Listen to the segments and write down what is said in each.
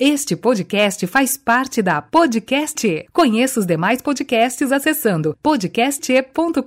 Este podcast faz parte da Podcast. Conheça os demais podcasts acessando podcast.com.br.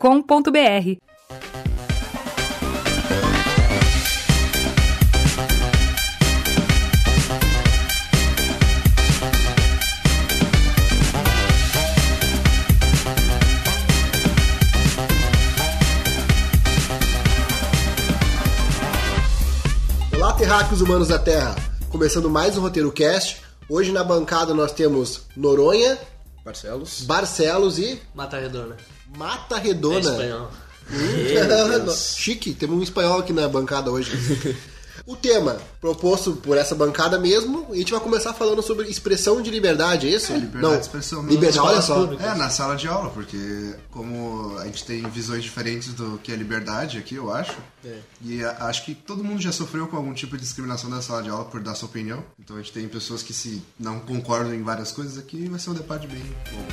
Olá, terráqueos humanos da Terra! Começando mais um Roteiro Cast. Hoje na bancada nós temos Noronha, Barcelos. Barcelos e Mata Redonda. Mata É Redona. espanhol. Chique, temos um espanhol aqui na bancada hoje. o tema proposto por essa bancada mesmo, a gente vai começar falando sobre expressão de liberdade, é isso? Liberdade de expressão. não Liberdade, olha só. públicas. É, na sala de aula, porque como a gente tem visões diferentes do que é liberdade aqui, eu acho. É. E a- acho que todo mundo já sofreu com algum tipo de discriminação na sala de aula por dar sua opinião. Então a gente tem pessoas que se não concordam em várias coisas aqui, vai ser um debate bem bom.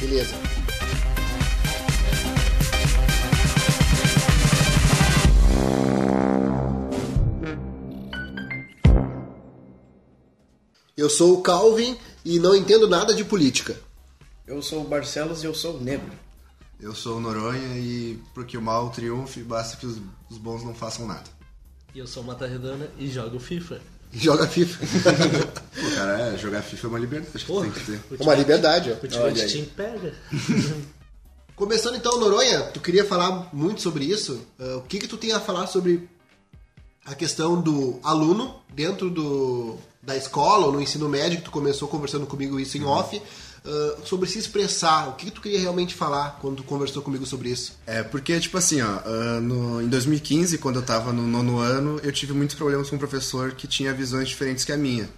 Beleza. Eu sou o Calvin e não entendo nada de política. Eu sou o Barcelos e eu sou negro. Eu sou o Noronha e porque o mal triunfe, basta que os, os bons não façam nada. E eu sou Mata Redonda e jogo FIFA. Joga FIFA. Pô, cara, é, jogar FIFA é uma liberdade que Porra, tem que ter. É uma liberdade, ó. Ultimate aí. Team pega. Começando então, Noronha, tu queria falar muito sobre isso. Ah, o que que tu tem a falar sobre a questão do aluno dentro do, da escola ou no ensino médio, que tu começou conversando comigo isso em off, ah, sobre se expressar. O que que tu queria realmente falar quando tu conversou comigo sobre isso? É, porque, tipo assim, ó, ah, no- em 2015, quando eu tava no nono ano, eu tive muitos problemas com um professor que tinha visões diferentes que a minha.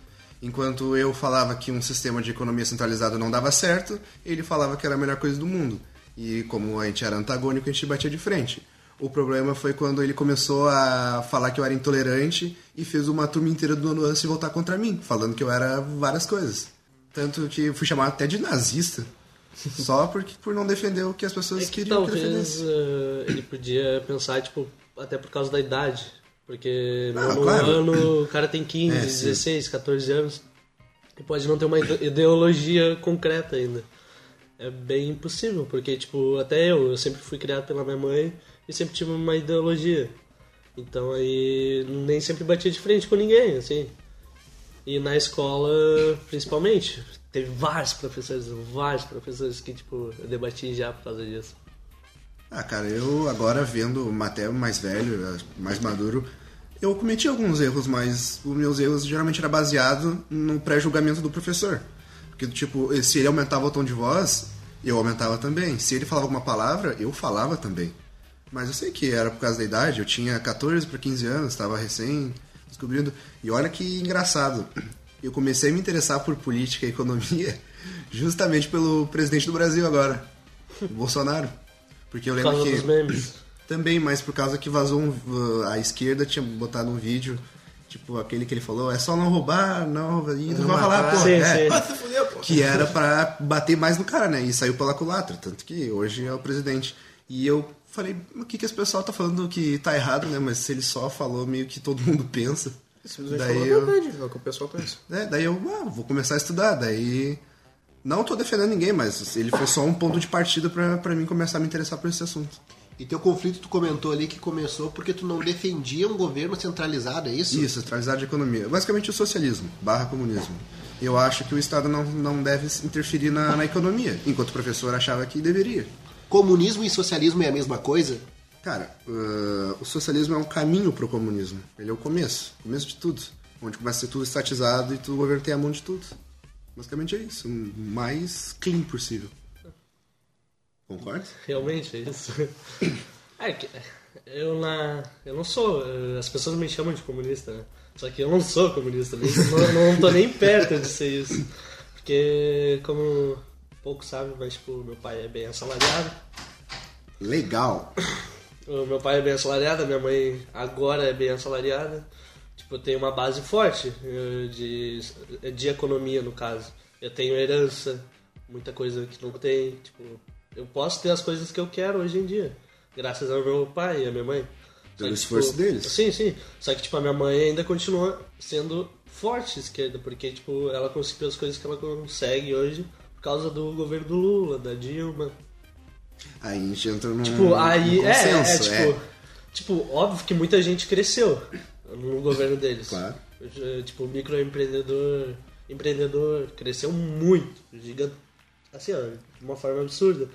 Enquanto eu falava que um sistema de economia centralizado não dava certo, ele falava que era a melhor coisa do mundo. E como a gente era antagônico, a gente batia de frente. O problema foi quando ele começou a falar que eu era intolerante e fez uma turma inteira do nono ano se voltar contra mim, falando que eu era várias coisas. Tanto que fui chamado até de nazista. Só porque, por não defender o que as pessoas É que queriam que talvez defendesse. eh, ele podia pensar, tipo, até por causa da idade. Porque Ah, no claro. ano o cara tem 15, É, sim. 16, 14 anos. E pode não ter uma ide- ideologia concreta ainda. É bem impossível, porque, tipo, até eu, eu sempre fui criado pela minha mãe sempre tive uma ideologia. Então aí nem sempre batia de frente com ninguém, assim. E na escola, principalmente, teve vários professores, vários professores que, tipo, eu debati já por causa disso. Ah, cara, eu agora vendo até mais velho, mais maduro, eu cometi alguns erros, mas os meus erros geralmente era baseado no pré-julgamento do professor. Porque, tipo, se ele aumentava o tom de voz, eu aumentava também. Se ele falava alguma palavra, eu falava também. Mas eu sei que era por causa da idade, eu tinha 14 para 15 anos, estava recém descobrindo. E olha que engraçado, eu comecei a me interessar por política e economia justamente pelo presidente do Brasil agora, o Bolsonaro. Porque eu Por lembro causa que dos memes. também, mas por causa que vazou um, uh, a esquerda tinha botado um vídeo, tipo aquele que ele falou, é só não roubar, não roubar, e não vai falar, pô, Sim, é, sim. que era pra bater mais no cara, né? E saiu pela culatra, tanto que hoje é o presidente. E eu falei, o que que esse pessoal tá falando que tá errado, né? Mas se ele só falou meio que todo mundo pensa. Daí falou a eu, verdade, é o que o pessoal pensa. é, daí eu ah, vou começar a estudar, daí não tô defendendo ninguém, mas ele foi só um ponto de partida pra, pra mim começar a me interessar por esse assunto. E teu conflito tu comentou ali que começou porque tu não defendia um governo centralizado, é isso? Isso, centralizado de economia. Basicamente o socialismo, barra comunismo. Eu acho que o Estado não, não deve interferir na, na economia, enquanto o professor achava que deveria. Comunismo e socialismo é a mesma coisa? Cara, uh, o socialismo é um caminho pro comunismo. Ele é o começo, o começo de tudo. Onde começa a ser tudo estatizado e tu o governo tem a mão de tudo. Basicamente é isso, o mais clean possível. Concorda? Realmente, é isso. É que eu, na, eu não sou. eh, As pessoas me chamam de comunista, né? Só que eu não sou comunista, nem, não, não tô nem perto de ser isso. Porque, como pouco sabe, mas tipo, meu pai é bem assalariado. Legal. O meu pai é bem assalariado, minha mãe agora é bem assalariada. Tipo, eu tenho uma base forte eh, de, de economia, no caso. Eu tenho herança, muita coisa que não tem. Tipo, eu posso ter as coisas que eu quero hoje em dia. Graças ao meu pai e à minha mãe. Pelo que, esforço tipo, deles. Sim, sim. Só que, tipo, a minha mãe ainda continua sendo forte esquerda, porque tipo, ela conseguiu as coisas que ela consegue hoje por causa do governo do Lula, da Dilma. Aí a gente entra num, Tipo, aí num é, é, consenso, tipo, tipo, óbvio que muita gente cresceu no governo deles. Claro. Tipo, o microempreendedor, empreendedor cresceu muito, gigante, assim, ó, de uma forma absurda.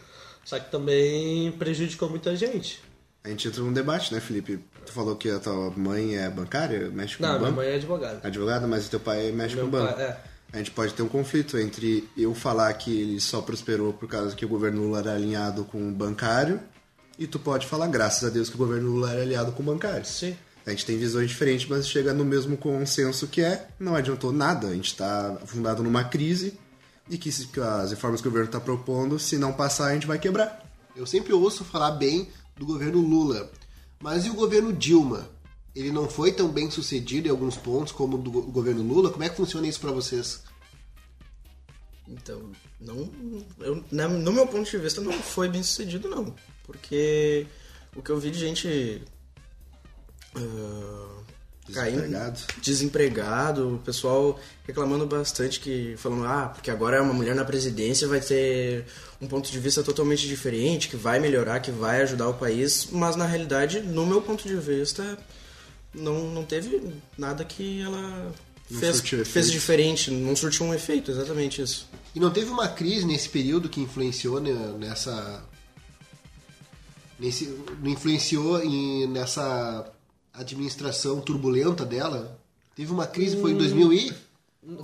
Só que também prejudicou muita gente. A gente entra num debate, né, Felipe? Tu falou que a tua mãe é bancária, mexe com Não, o minha banco. mãe é advogada. Advogada, mas o teu pai mexe Meu com o banco. pai- é. A gente pode ter um conflito entre eu falar que ele só prosperou por causa que o governo Lula era alinhado com o bancário e tu pode falar, graças a Deus, que o governo Lula era alinhado com o bancário. Sim. A gente tem visões diferentes, mas chega no mesmo consenso que é, não adiantou nada. A gente está fundado numa crise e que se- que as reformas que o governo está propondo, se não passar, a gente vai quebrar. Eu sempre ouço falar bem do governo Lula. Mas e o governo Dilma? Ele não foi tão bem sucedido em alguns pontos como o do go- governo Lula? Como é que funciona isso pra vocês? Então, não, eu, na- no meu ponto de vista, não foi bem sucedido, não. Porque o que eu vi de gente caindo, Desempregado. desempregado, o pessoal reclamando bastante que falando, ah, porque agora é uma mulher na presidência vai ter um ponto de vista totalmente diferente, que vai melhorar, que vai ajudar o país, mas na realidade, no meu ponto de vista, não, não teve nada que ela Não fez, surtiu fez diferente, não surtiu um efeito, exatamente isso. E não teve uma crise nesse período que influenciou ne- nessa. Nesse, influenciou em, nessa administração turbulenta dela? Teve uma crise, foi em 2000 e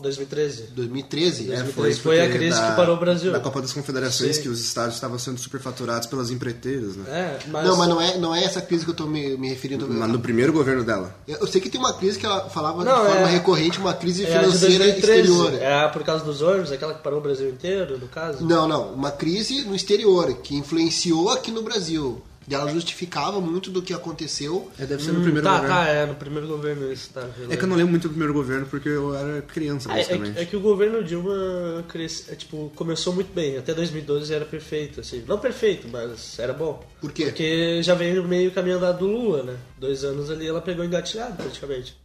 2013. 2013? É, 2013 foi a crise da- que parou o Brasil. Da Copa das Confederações, Sim. que os estados estavam sendo superfaturados pelas empreiteiras, né? É, mas... Não, mas não é, não é essa crise que eu tô me, me referindo. Mas no primeiro governo dela. Eu sei que tem uma crise que ela falava Não, de forma é- recorrente, uma crise É a de financeira 2013. exterior. É por causa dos ônibus, aquela que parou o Brasil inteiro, no caso? Não, não, uma crise no exterior, que influenciou aqui no Brasil. E ela justificava muito do que aconteceu. É, deve ser no primeiro tá, governo. tá, é, no primeiro governo isso, tá. É que eu não lembro muito do primeiro governo porque eu era criança, Ah, é, basicamente. que- é que o governo Dilma cresce, é, tipo, começou muito bem. Até 2012 era perfeito, assim. Não perfeito, mas era bom. Por quê? Porque já veio meio caminho andado do Lula, né? Dois anos ali ela pegou engatilhado, praticamente.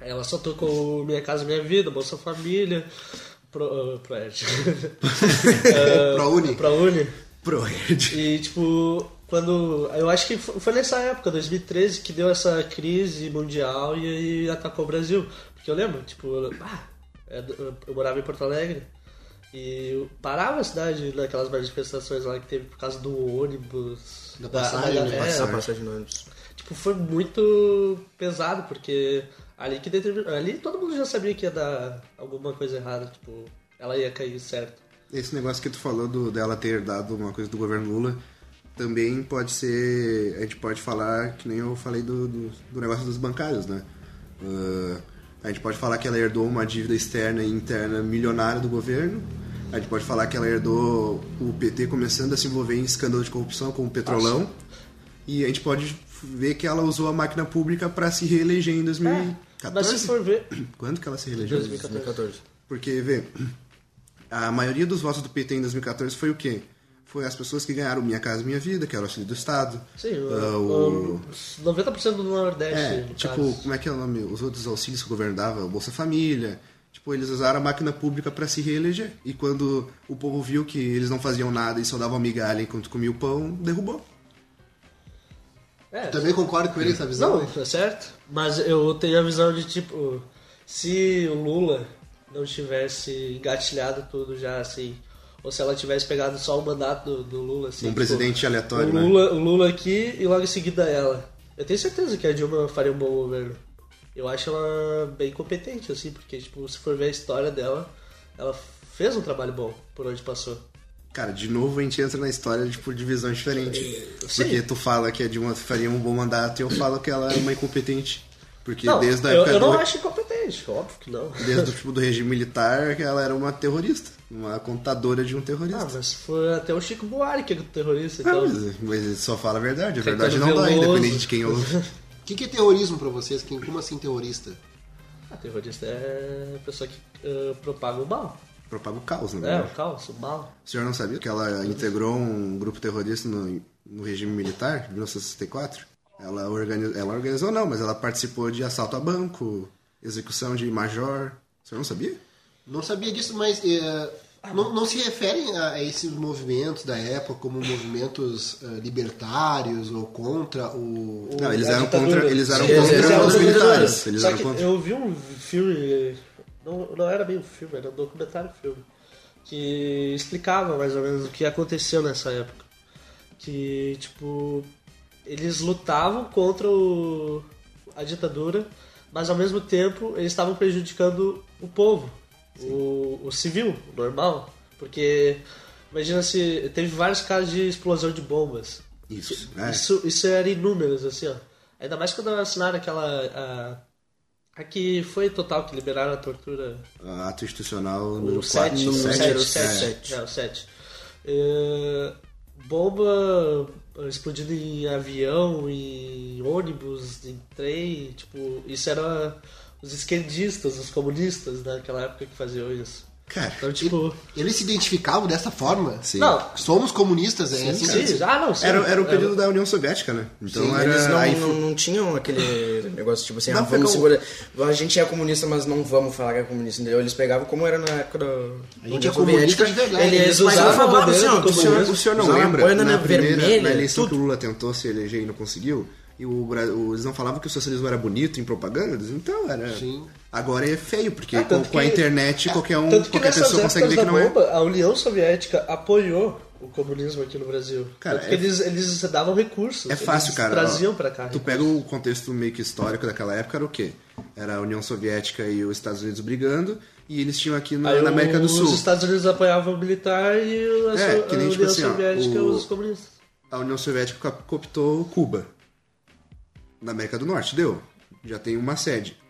Aí ela só tocou Minha Casa Minha Vida, Bolsa Família, Pro, uh, Proerd. uh, ProUni. ProUni. Proerd. E, tipo, quando. Eu acho que fo- foi nessa época, 2013, que deu essa crise mundial e aí atacou o Brasil. Porque eu lembro, tipo, eu- ah, é do- eu morava em Porto Alegre e parava a cidade naquelas manifestações lá que teve por causa do ônibus. Da passagem, né? é, Essa passagem no ônibus. Tipo, foi muito pesado, porque ali que determin... ali todo mundo já sabia que ia dar alguma coisa errada, tipo, ela ia cair certo. Esse negócio que tu falou do, dela ter dado uma coisa do governo Lula também pode ser. A gente pode falar, que nem eu falei do, do, do negócio dos bancários, né? Ah, a gente pode falar que ela herdou uma dívida externa e interna milionária do governo. A gente pode falar que ela herdou o PT começando a se envolver em escândalo de corrupção como o Petrolão. E a gente pode ver que ela usou a máquina pública para se reeleger em 2014. Mas se for ver. Quando que ela se reelegeu? 2014. Porque, vê, a maioria dos votos do PT em 2014 foi o quê? Foi as pessoas que ganharam Minha Casa Minha Vida, que era o auxílio do Estado. Sim, Ah, o, o- 90% do Nordeste. É, no tipo, caso. como é que é o nome? Os outros auxílios que o governo dava, o Bolsa Família. Tipo, eles usaram a máquina pública para se reeleger. E quando o povo viu que eles não faziam nada e só davam migalha enquanto comia o pão, derrubou. É, Também concordo com ele essa visão. Não, tá certo. Mas eu tenho a visão de tipo, se o Lula não tivesse engatilhado tudo já assim, ou se ela tivesse pegado só o mandato do, do Lula assim. Um tipo, presidente aleatório, o né? Lula, O Lula aqui e logo em seguida ela. Eu tenho certeza que a Dilma faria um bom governo. Eu acho ela bem competente, assim, porque tipo, se for ver a história dela, ela fez um trabalho bom por onde passou. Cara, de novo a gente entra na história de por divisão diferente. Sim. Porque tu fala que a Dilma faria um bom mandato e eu falo que ela é uma incompetente. Porque Não, desde a eu, época eu não do, acho incompetente, óbvio que não. desde o tipo do regime militar que ela era uma terrorista, uma contadora de um Ah, terrorista. mas foi até o Chico Buarque que é terrorista, Ah, então. mas, mas ele só fala a verdade, a verdade não dá, independente de quem ouve. O que, que é terrorismo pra vocês? Quem- Como assim terrorista? Ah, terrorista é a pessoa que ah, propaga o mal. Propaga o caos, na É, o caos, o mal. O senhor não sabia que ela integrou um grupo terrorista no, no regime militar, em 1964? Ela organizou, ela organizou não, mas ela participou de assalto a banco, execução de major. Você não sabia? Não sabia disso, mas eh, não, não se referem a, a esses movimentos da época como movimentos eh, libertários ou contra o. Não, eles eram contra, eles eram Sim, contra eles eram os militares. Eles eram contra. eu vi um filme, não, não era bem um filme, era um documentário filme, que explicava mais ou menos o que aconteceu nessa época. Que, tipo, eles lutavam contra o- a ditadura, mas ao mesmo tempo eles estavam prejudicando o povo, o, o civil, o normal. Porque, imagina se teve vários casos de explosão de bombas. Isso, é. Isso, isso era inúmeros, assim, ó. Ainda mais quando assinaram aquela. A, a que foi total, que liberaram a tortura. Ato institucional número O 7. 4. O sete, 7. o O sete. 7. É, o 7. É, bomba explodindo em avião, em ônibus, em trem. Tipo, isso era os esquerdistas, os comunistas naquela época que faziam isso. Cara, Então, tipo. Eles se identificavam dessa forma? sim. Não, Somos comunistas, é assim? sim, ah, não, sim. Era, era o período da União Soviética, né? Então Sim, era. Eles não, aí não, não tinham aquele negócio tipo assim, Não, ah, vamos como- segurar. A gente é comunista, mas não vamos falar que é comunista, entendeu? Eles pegavam como era na época da. A gente é comunista de verdade. Eles, usavam a bandeira ó, do O senhor, o senhor não lembra? na, na primeira, vermelha, na eleição que o Lula tentou se eleger e não conseguiu, e o, eles não falavam que o socialismo era bonito em propagandas? Então era. Sim. Agora é feio, porque É, com, com a que- internet qualquer um, que qualquer pessoa consegue ver que não é. a União Soviética apoiou o comunismo aqui no Brasil. Cara, que é- eles, eles davam recursos. É fácil, eles cara. traziam Ó, pra cá. Tu pega o contexto meio que histórico daquela época, era o quê? Era a União Soviética e os Estados Unidos brigando, e eles tinham aqui na, na América do os Sul. Estados Unidos apoiavam o militar e a, É, so- que nem, a tipo União assim, ó, Soviética o- os comunistas. A União Soviética co- cooptou Cuba. Na América do Norte, deu. Já tem uma sede.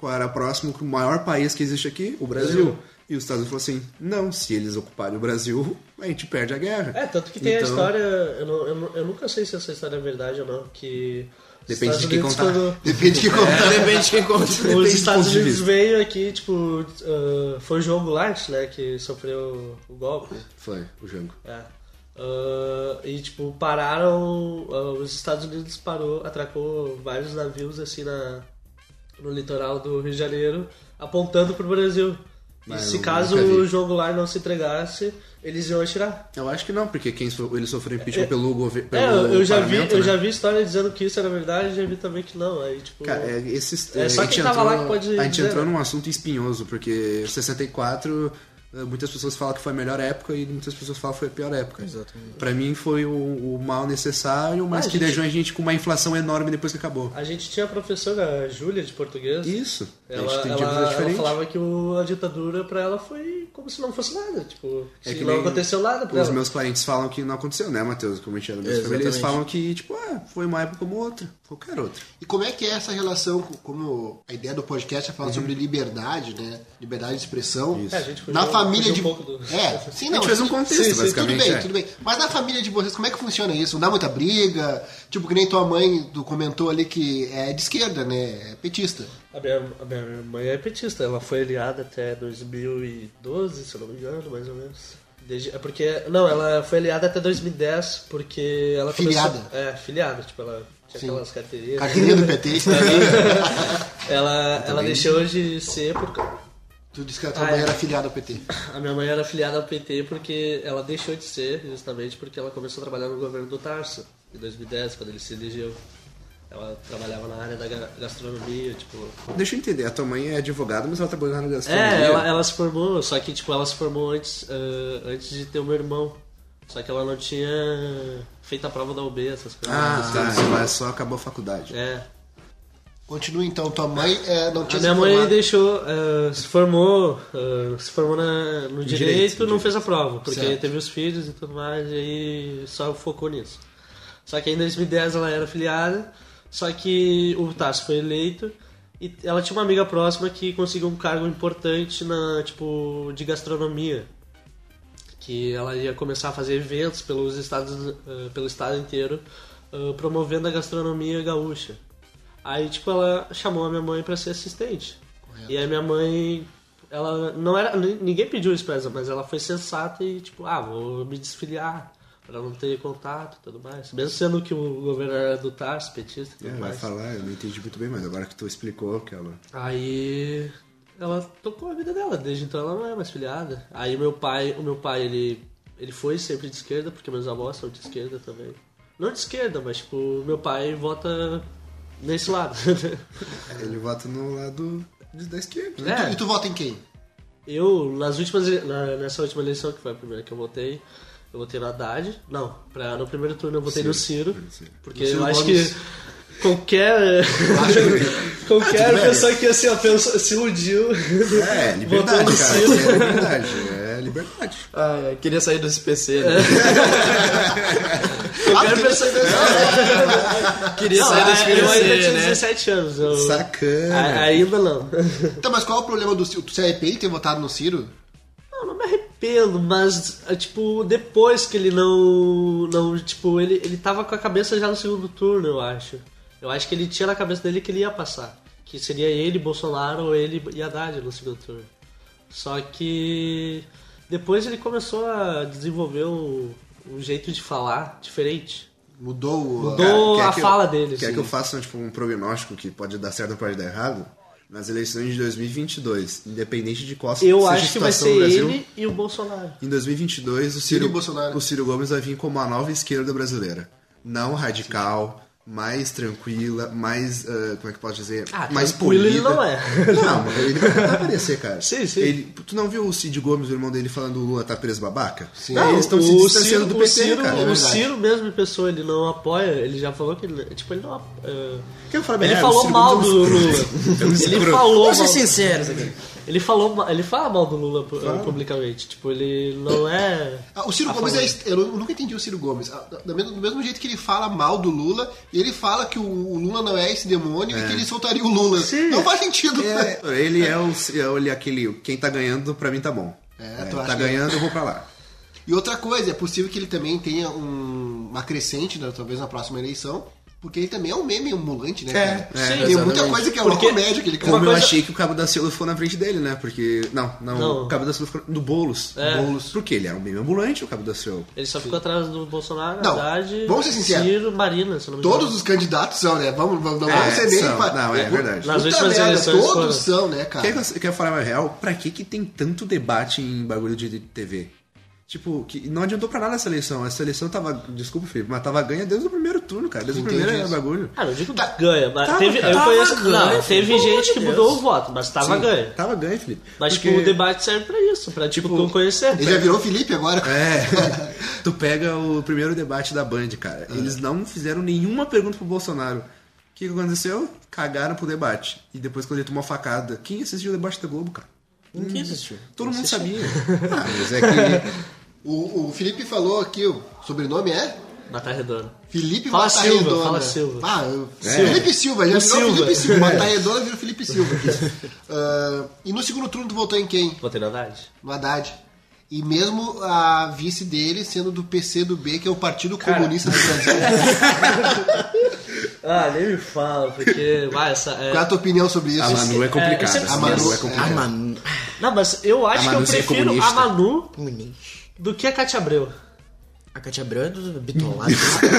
Qual era o próximo, o maior país que existe aqui? O Brasil. Brasil. E os Estados Unidos falaram assim: não, se eles ocuparem o Brasil, a gente perde a guerra. É, tanto que tem a Então- história, eu, não, eu, não- eu nunca sei se essa história é verdade ou não, que... Depende de quem contar. quando- Depende de que contar. Depende de quem conta. Depende Os do Estados Unidos veio aqui, tipo, ah, foi o João Goulart, né, que sofreu o golpe. Foi, o Jango. É. Ah, e tipo, pararam. ah, os Estados Unidos parou, atracou vários navios assim na, no litoral do Rio de Janeiro, apontando pro Brasil. Mas e se eu caso nunca vi. o João Goulart não se entregasse, eles iam atirar. Eu acho que não, porque quem so, ele sofreu impeachment pelo governo. É, eu, eu já vi, eu né? já vi história dizendo que isso era verdade, já vi também que não. Aí, tipo. Cara, é, esses, É só a gente quem tava entrou- lá que pode A gente dizer, entrou né? num assunto espinhoso, porque 64, eh, muitas pessoas falam que foi a melhor época e muitas pessoas falam que foi a pior época. Exatamente. Pra mim foi o, o mal necessário, mas Ah, que gente- deixou a gente com uma inflação enorme depois que acabou. A gente tinha a professora Júlia de português. Isso. A Ela, gente tem ela, ela falava que o- a ditadura pra ela foi como se não fosse nada. Tipo, É que não aconteceu nada pra Os ela. meus parentes falam que não aconteceu, né, Matheus? Como a gente era da mesma família, eles falam que, tipo, ah, foi uma época como outra, qualquer outra. E como é que é essa relação, com- como a ideia do podcast é falar sobre liberdade, né? Liberdade de expressão. Isso. É, a gente fugiu- Na família de. um pouco do- É, sim, A não. gente fez um contexto, sim, sim, basicamente, Tudo bem, é. tudo bem. Mas na família de vocês, como é que funciona isso? Não dá muita briga? Tipo, que nem tua mãe comentou ali que é de esquerda, né? É petista. A minha, a minha mãe é petista, ela foi aliada até 2012, se eu não me engano, mais ou menos. Desde, é porque. Não, ela foi aliada até 2010, porque ela Filiada. começou. É, filiada, tipo, ela tinha Sim. aquelas carteirinhas. Carteirinha do PT. ela, ela deixou de ser por, tu disse que a tua Ah, mãe é. era filiada ao PT. A minha mãe era afiliada ao PT porque ela deixou de ser, justamente porque ela começou a trabalhar no governo do Tarso, em 2010, quando ele se elegeu. Ela trabalhava na área da ga- gastronomia, tipo... Deixa eu entender, a tua mãe é advogada, mas ela trabalha na gastronomia. É, ela, ela se formou, só que tipo, ela se formou antes, ah, antes de ter o meu irmão. Só que ela não tinha feito a prova da UB, essas coisas. Ah, tá, ela só acabou a faculdade. É. Continua então, tua mãe é, não A tinha minha se mãe formado. deixou, ah, se formou, ah, se formou na- no direito, direito, não fez a prova, porque Certo. teve os filhos e tudo mais, e aí só focou nisso. Só que em 2010 ela era filiada, só que o Tarso foi eleito e ela tinha uma amiga próxima que conseguiu um cargo importante na tipo de gastronomia, que ela ia começar a fazer eventos pelos estados, ah, pelo estado inteiro, ah, promovendo a gastronomia gaúcha. Aí, tipo, ela chamou a minha mãe pra ser assistente. E aí minha mãe, ela não era, ni- ninguém pediu isso pra ela, mas ela foi sensata e tipo, ah, vou me desfiliar Pra não ter contato e tudo mais. Mesmo sendo que o governo era do Tarso, petista e É, tudo vai mais. falar, eu não entendi muito bem, mas agora que tu explicou que ela. Aí ela tocou a vida dela, desde então ela não é mais filiada. Aí meu pai, o meu pai, ele, ele foi sempre de esquerda, porque meus avós são de esquerda também. Não de esquerda, mas tipo, meu pai vota nesse lado. Ele vota no lado da esquerda. E, É. tu, e tu vota em quem? Eu, nas últimas, na- nessa última eleição, que foi a primeira que eu votei, eu votei no Haddad. Não, pra, no primeiro turno eu votei no Ciro. Porque Ciro eu acho Gomes. que qualquer. qualquer pessoa que assim, ó, pensou, se iludiu. É, votou liberdade, no cara. Ciro. É liberdade. É liberdade. Ah, eu queria sair do SPC, né? Qualquer pessoa queria Não, sair do eu ainda SPC, tinha né? 17 anos. Eu... Sacana. A- Ainda não. Então, mas qual é o problema do Ciro? Tu se arrepende de ter votado no Ciro? Arrependo, mas, é, tipo, depois que ele não. não tipo, ele, ele tava com a cabeça já no segundo turno, eu acho. Eu acho que ele tinha na cabeça dele que ele ia passar. Que seria ele, Bolsonaro, ou ele e Haddad no segundo turno. Só que. Depois ele começou a desenvolver um, um jeito de falar diferente. Mudou o. Mudou. Quer a eu- fala dele, Quer sim. que eu faça tipo, um prognóstico que pode dar certo ou pode dar errado? Nas eleições de 2022, independente de qual Eu seja a acho que vai situação ser Brasil, ele e o Bolsonaro. Em 2022, o Ciro Ciro, e Bolsonaro. o Ciro Gomes vai vir como a nova esquerda brasileira. Não radical, mais tranquila, mais. ah, como é que pode dizer? Ah, mais tranquilo ele polida. não é. Não, ele vai aparecer, cara. Sim, sim. Ele, tu não viu o Cid Gomes, o irmão dele, falando o Lula tá preso babaca? Sim. Não, eles estão se o distanciando Ciro, do o PT, Ciro, cara. é o. Ciro mesmo em pessoa, ele não apoia, ele já falou que ele, tipo, ele não eh, Quer eu falar Ele? É, falou mal é do Lula. É um Ele falou Vamos ser sinceros aqui. Ele falou, ele fala mal do Lula pu- publicamente. Tipo, ele não é Ah, o Ciro Gomes favor. é. Eu nunca entendi o Ciro Gomes. Ah, Do mesmo, do mesmo jeito que ele fala mal do Lula, ele fala que o, o Lula não é esse demônio e que ele soltaria o Lula. Sim. Não faz sentido. É, ele é o, é ele é aquele. Quem tá ganhando, pra mim tá bom. É, É, tu acha tá que- ganhando, eu vou pra lá. E outra coisa, é possível que ele também tenha um, uma crescente, né, talvez na próxima eleição, porque ele também é um meme ambulante, né, cara? é, Tem muita coisa que é uma Porque- comédia aquele cara. Como coisa- eu achei que o Cabo da Silva ficou na frente dele, né? Porque. Não, não, Não. o Cabo da Silva ficou no Boulos. É. Boulos. Porque ele era um meme ambulante, o Cabo da Silva. Ele só ficou atrás do Bolsonaro, Não, Haddad, vamos ser sinceros. Ciro, Marina, se não me Todos os candidatos são, né? Vamos, vamos, não É, vamos ser nem... são. pa- Não, é verdade. Nas Puta últimas merda, eleições todos foram. são, né, cara? Quer, que eu- quer falar mais real? Pra que, que tem tanto debate em bagulho de TV? Tipo, que não adiantou pra nada essa eleição. Essa eleição tava. Desculpa, Felipe, mas tava ganha desde o primeiro turno, cara. Desde Entendi o primeiro isso. bagulho. Ah, não digo Tá. ganha, mas Tava- teve, eu conheço, não, teve gente que mudou o voto, mas tava Sim, ganho. Tava ganho, Felipe. Mas Porque, tipo, o debate serve pra isso, pra tipo, conhecer. Ele já virou Felipe agora. É. tu pega o primeiro debate da Band, cara. Eles não fizeram nenhuma pergunta pro Bolsonaro. O que, que aconteceu? Cagaram pro debate. E depois, quando ele tomou a facada, quem assistiu o debate da Globo, cara? Ninguém assistiu. Todo mundo sabia. Ah, mas é que. O, o Felipe falou aqui, o sobrenome é? Redonda. Felipe Fala Mata Silva, Redonda. fala Silva. Ah, eu- Felipe Silva, já O virou Silva. Felipe Silva. Mata Redonda virou Felipe Silva. Ah, e no segundo turno tu votou em quem? Votei na Haddad. No Haddad. E mesmo a vice dele sendo do PC do B, que é o Partido Comunista do Brasil. Ah, nem me fala, porque. Vai, essa. é- Qual é a tua opinião sobre isso? A Manu é eu complicada. sempre a. Manu é É. complicada. Não, mas eu acho A que eu prefiro a comunista. Manu Comunista. Do que a Katia Abreu. A Katia Abreu é do bitolado.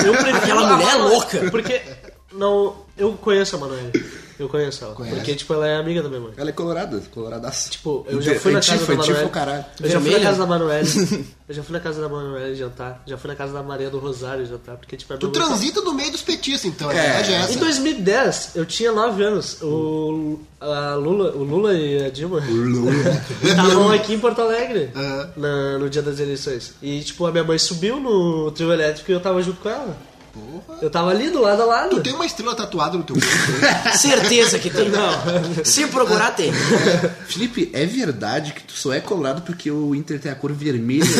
Eu prefiro Aquela mulher é louca. Porque. Não. Eu conheço a Manuela. Eu conheço ela. Conhece? Porque, tipo, ela é amiga da minha mãe. Ela é colorada, coloradaça. Tipo, eu já fui na casa da caralho. Eu já fui na casa da Manuela. Eu já fui na casa da Manuela jantar. Já fui na casa da Maria do Rosário jantar. Porque, tipo, a Tu transita no meio dos petistas, então. A É. verdade é Em essa. 2010, eu tinha 9 anos. O, a Lula, o Lula e a Dilma estavam aqui em Porto Alegre Aham. na- no dia das eleições. E, tipo, a minha mãe subiu no trio elétrico e eu tava junto com ela. Porra. Eu tava ali do lado a lado. Tu tem uma estrela tatuada no teu corpo. Certeza que tem. Não. Se procurar, tem. Felipe, é verdade que tu só é colorado porque o Inter tem a cor vermelha?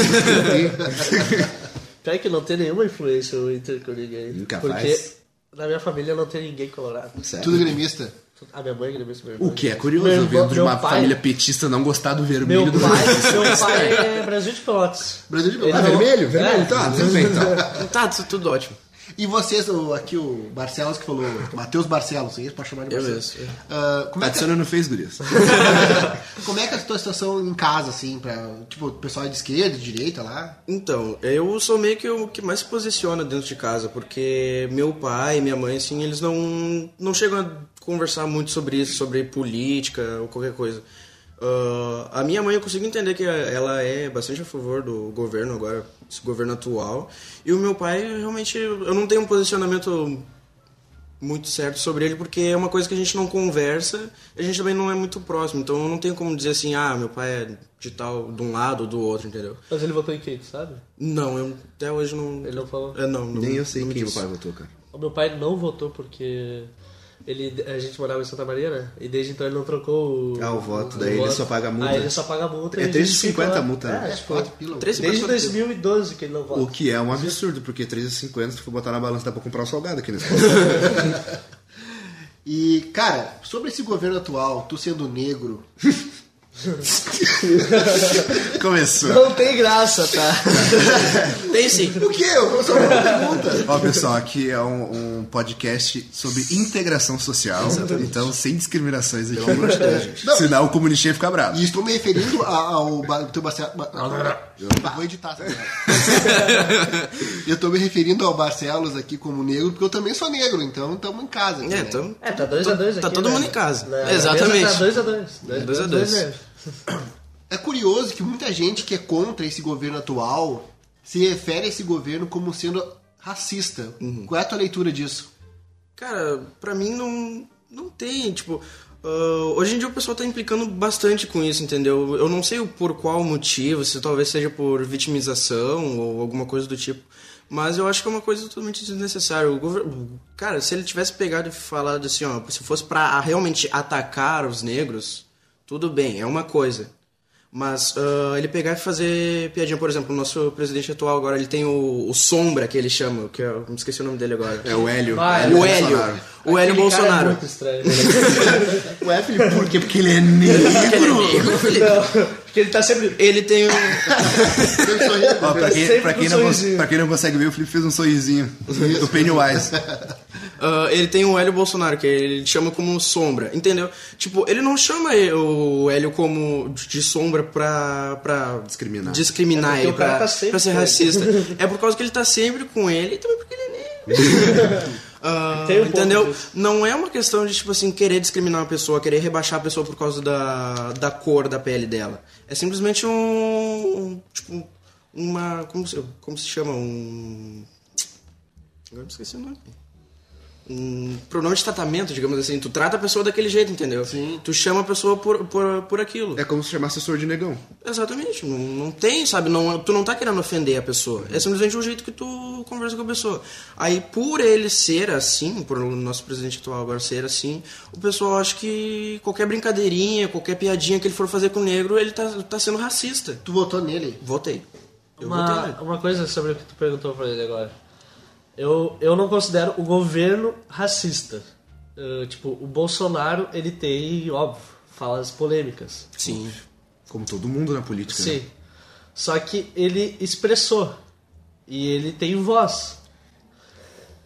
Pior que não tem nenhuma influência o Inter com ninguém. Nunca porque faz. na minha família não tem ninguém colorado. Sério? Tudo gremista. A minha mãe é gremista, meu irmão O que é curioso, Meu irmão- vendo de uma pai- família petista não gostar do vermelho Meu do pai, meu pai é Brasil de Pelotas. Brasil de Ele Ah, não- vermelho? É. Vermelho? Tá, tudo bem. Tá, tudo, tudo ótimo. E vocês, o- aqui o Barcelos que falou, Matheus Barcelos, é isso? Pode chamar de Eu Barcelos. mesmo, Ah, como, é que, Adiciona no Face, gurias. como é que é a tua situação em casa, assim, pra, tipo, o pessoal é de esquerda, de direita lá? Então, eu sou meio que o que mais se posiciona dentro de casa, porque meu pai e minha mãe, assim, eles não, não chegam a conversar muito sobre isso, sobre política ou qualquer coisa. Ah, a minha mãe, eu consigo entender que ela é bastante a favor do governo agora, esse governo atual. E o meu pai, realmente, eu não tenho um posicionamento muito certo sobre ele, porque é uma coisa que a gente não conversa, a gente também não é muito próximo, então eu não tenho como dizer assim, ah, meu pai é de tal, de um lado ou do outro, entendeu? Mas ele votou em quem, sabe? Não, eu até hoje não. Ele não falou. É, não, não Nem eu sei não quem o disse. pai votou, cara. O meu pai não votou porque ele, a gente morava em Santa Maria, né? E desde então ele não trocou o, Ah, o voto, daí ele só paga a multa. Aí ele só paga a multa. É e a gente 3,50 fica lá. a multa, né? É, tipo, pila. Desde quanto tempo? 2012 que ele não vota. O que é um absurdo, porque 3,50 se tu for botar na balança dá pra comprar um salgado aqui nesse E, cara, sobre esse governo atual, tu sendo negro, Começou. Não tem graça, tá? Tem sim. o quê? Eu só uma pergunta. Ó, pessoal, aqui é um, um podcast sobre integração social. Então, sem discriminações aqui. Pelo amor de Deus, gente. Não. Senão o comunistinha fica bravo. E estou me referindo ao, teu Barcelos. Eu vou editar essa merda. Eu estou me referindo ao Barcelos aqui como negro, porque eu também sou negro, então estamos em casa. aqui, É, né? então. É, tá 2x2 Tá aqui. todo né? mundo em casa. Na- Exatamente. Tá 2x2. Dois a dois. É curioso que muita gente que é contra esse governo atual se refere a esse governo como sendo racista. Qual é a tua leitura disso? Cara, pra mim não, não tem, tipo. ah, hoje em dia o pessoal tá implicando bastante com isso, entendeu? Eu não sei o por qual motivo, se talvez seja por vitimização ou alguma coisa do tipo. Mas eu acho que é uma coisa totalmente desnecessária. O gover- Cara, se ele tivesse pegado e falado assim, ó, se fosse pra realmente atacar os negros, tudo bem, é uma coisa. Mas ah, ele pegar e fazer piadinha, por exemplo, o nosso presidente atual agora, ele tem o, o Sombra, que ele chama, que eu me esqueci o nome dele agora. É o Hélio. Vai, O Hélio. Bolsonaro. O Hélio cara é Bolsonaro. muito estranho. Ué, Felipe, por quê? Porque ele é negro. Porque ele tá sempre... Ele tem um. Ó, pra, quem, Sempre pra, quem um não, sorrisinho. pra quem não consegue ver, o Felipe fez um sorrisinho. O Pennywise. ah, ele tem o Hélio Bolsonaro, que ele chama como sombra, entendeu? Tipo, ele não chama o Hélio como de sombra pra. pra Discriminar. discriminar É porque ele, pra, tá pra ser ele. racista. é por causa que ele tá sempre com ele e também porque ele é negro. Tem um entendeu? Não é uma questão de, tipo assim, querer discriminar uma pessoa, querer rebaixar a pessoa por causa da, da cor da pele dela. É simplesmente um. um, tipo, uma. Como se, como se chama? Um. Agora eu esqueci o nome. Um pronome de tratamento, digamos assim. Tu trata a pessoa daquele jeito, entendeu? Sim. Tu chama a pessoa por, por, por aquilo. É como se chamasse assessor de negão. Exatamente, não, não tem, sabe? Não, tu não tá querendo ofender a pessoa. É simplesmente o jeito que tu conversa com a pessoa. Aí, por ele ser assim, por o nosso presidente atual agora ser assim, o pessoal acha que qualquer brincadeirinha, qualquer piadinha que ele for fazer com o negro, ele tá, tá sendo racista. Tu votou nele? Votei. Eu votei Uma, nele. uma coisa sobre o que tu perguntou pra ele agora. Eu, eu não considero o governo racista. Uh, tipo, o Bolsonaro, ele tem, óbvio, falas polêmicas. Sim. Como todo mundo na política. né? Sim. Só que ele expressou. E ele tem voz.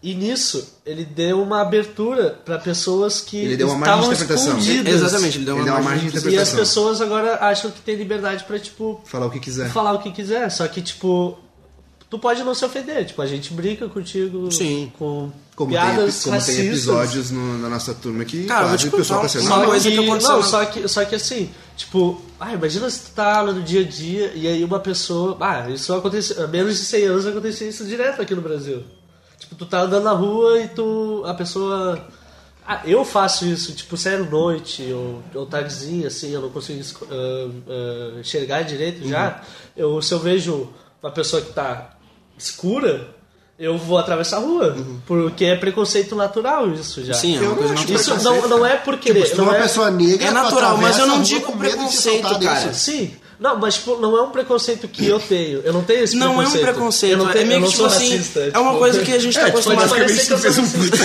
E nisso, ele deu uma abertura para pessoas que Ele deu uma margem de estavam interpretação. escondidas. Exatamente, ele deu uma, Ele deu uma margem margem de de E as interpretação. pessoas agora acham que tem liberdade pra, tipo, Falar o que quiser. falar o que quiser. Só que, tipo, tu pode não se ofender. Tipo, a gente brinca contigo Sim. com Como, piadas tem, como tem racistas. episódios no- na nossa turma que Cara, fazem o pessoal contar tá uma coisa que, que aconteceu não, na- só que, só que assim, tipo, ah, imagina se tu tá lá no dia a dia e aí uma pessoa. Ah, isso aconteceu. Há menos de 100 anos acontecia isso direto aqui no Brasil. Tipo, tu tá andando na rua e tu. A pessoa. Ah, eu faço isso, tipo, sério, noite ou, ou tardezinha, assim, eu não consigo ah, ah, enxergar direito já. Eu, se eu vejo uma pessoa que tá escura, eu vou atravessar a rua. Porque é preconceito natural isso já. Sim, é uma Eu não acho. Isso não, não é por querer. Tipo, se é não uma é... pessoa negra, É tu natural, mas eu não a digo preconceito, é cara. isso? Sim. Não, mas tipo, não é um preconceito que eu tenho. Eu não tenho esse Não é um preconceito. preconceito, Eu não é tenho, meio eu que não tipo sou assim. racista. é uma tipo, coisa que a gente tá É, tipo, acostumado. pode parecer que eu sou racista.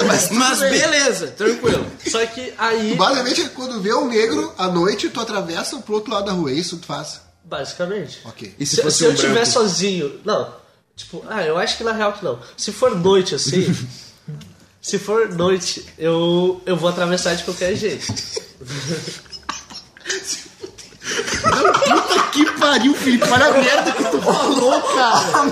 Mas, mas beleza, tranquilo. Só que aí, Basicamente, quando vê um negro à noite, tu atravessa pro outro lado da rua. É isso que tu faz. Basicamente. Ok. E se Se, se um eu estiver branco? sozinho, não. Tipo, ah, eu acho que na real que não. Se for noite assim, se for noite, eu, eu vou atravessar de qualquer jeito. Puta que pariu, Felipe. Olha a merda que tu falou, cara.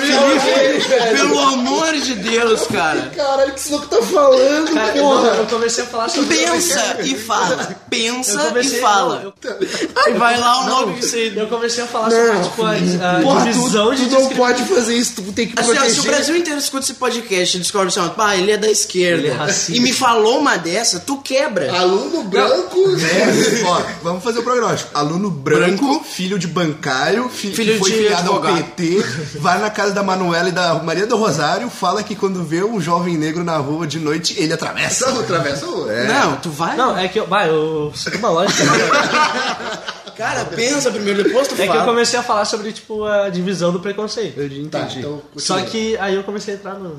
Felipe, pelo amor de Deus, cara. Caralho, que isso que tá falando, Cara, eu, porra. eu comecei a falar sobre Pensa e fala. Eu Pensa comecei, e fala. não, eu- E vai lá o nome que você. Eu comecei a falar sobre tipo, a, a Porra, tu, divisão de tu não pode fazer isso, tu tem que Assim, ó, proteger. se o Brasil inteiro escuta esse podcast e descobre assim, pá, ele é da esquerda. Ele é e me falou uma dessa, tu quebra. Aluno branco, né? Ó, vamos fazer o prognóstico. Aluno branco, filho de bancário, fi- Filho que foi de criado ao. PT, vai na casa da Manuela e da Maria do Rosário, fala que quando vê um jovem negro na rua de noite, ele atravessa. Não, atravessa. É. Não, tu vai. Não, é que eu. Vai, eu segui uma lógica. Cara, pensa primeiro, depois tu É que fala. eu comecei a falar sobre, tipo, a divisão do preconceito. Eu entendi. Tá, então. Só que aí eu comecei a entrar no.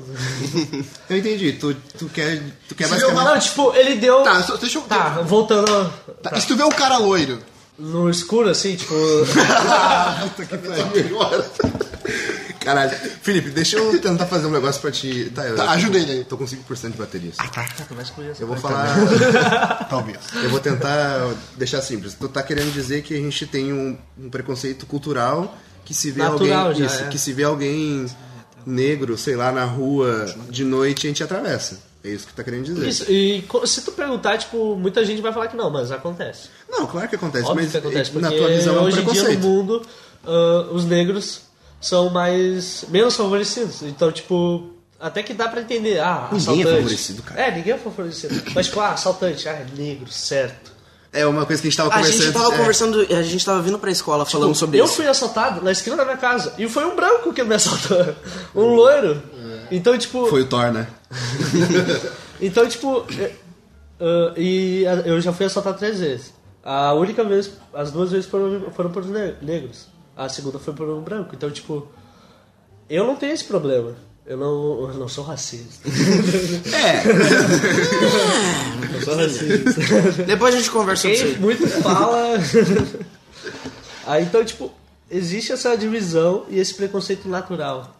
Eu entendi. Tu, tu quer, tu quer Se basicamente... Não, tipo, ele deu. Tá, deixa eu. Tá, voltando Tá, E se tu vê um cara loiro? No escuro, assim, tipo. Caralho. Felipe, deixa eu tentar fazer um negócio pra te... Tá, eu, Tá, ajuda ele aí. Tô com 5% de bateria. Começa com isso. Eu vou falar... Talvez. Eu vou tentar deixar simples. Tu tá querendo dizer que a gente tem um, um preconceito cultural que se vê Natural alguém. já, isso, é. que se vê alguém negro, sei lá, na rua de noite, a gente atravessa. É isso que tá querendo dizer. Isso, e se tu perguntar, tipo, muita gente vai falar que não, mas acontece. Não, claro que acontece, Óbvio mas que acontece, porque na tua visão é um hoje em dia no mundo ah, os negros são mais menos favorecidos. Então, tipo, até que dá pra entender, ah, Ninguém é favorecido, cara. É, ninguém é favorecido. Mas tipo, ah, assaltante, ah, é negro, certo. É uma coisa que a gente tava A conversando. gente tava é, conversando, a gente tava vindo pra escola falando sobre eu isso. fui assaltado na esquina da minha casa e foi um branco que me assaltou. Um loiro. Então, tipo. Foi o Thor, né? Então, tipo. ah, e eu já fui assaltado três vezes. A única vez, as duas vezes foram, foram por ne- negros. A segunda foi por um branco. Então, tipo. Eu não tenho esse problema. Eu não, eu não sou racista. É. Eu sou racista. Depois a gente conversa sobre isso muito fala. Aí então, tipo, existe essa divisão e esse preconceito natural.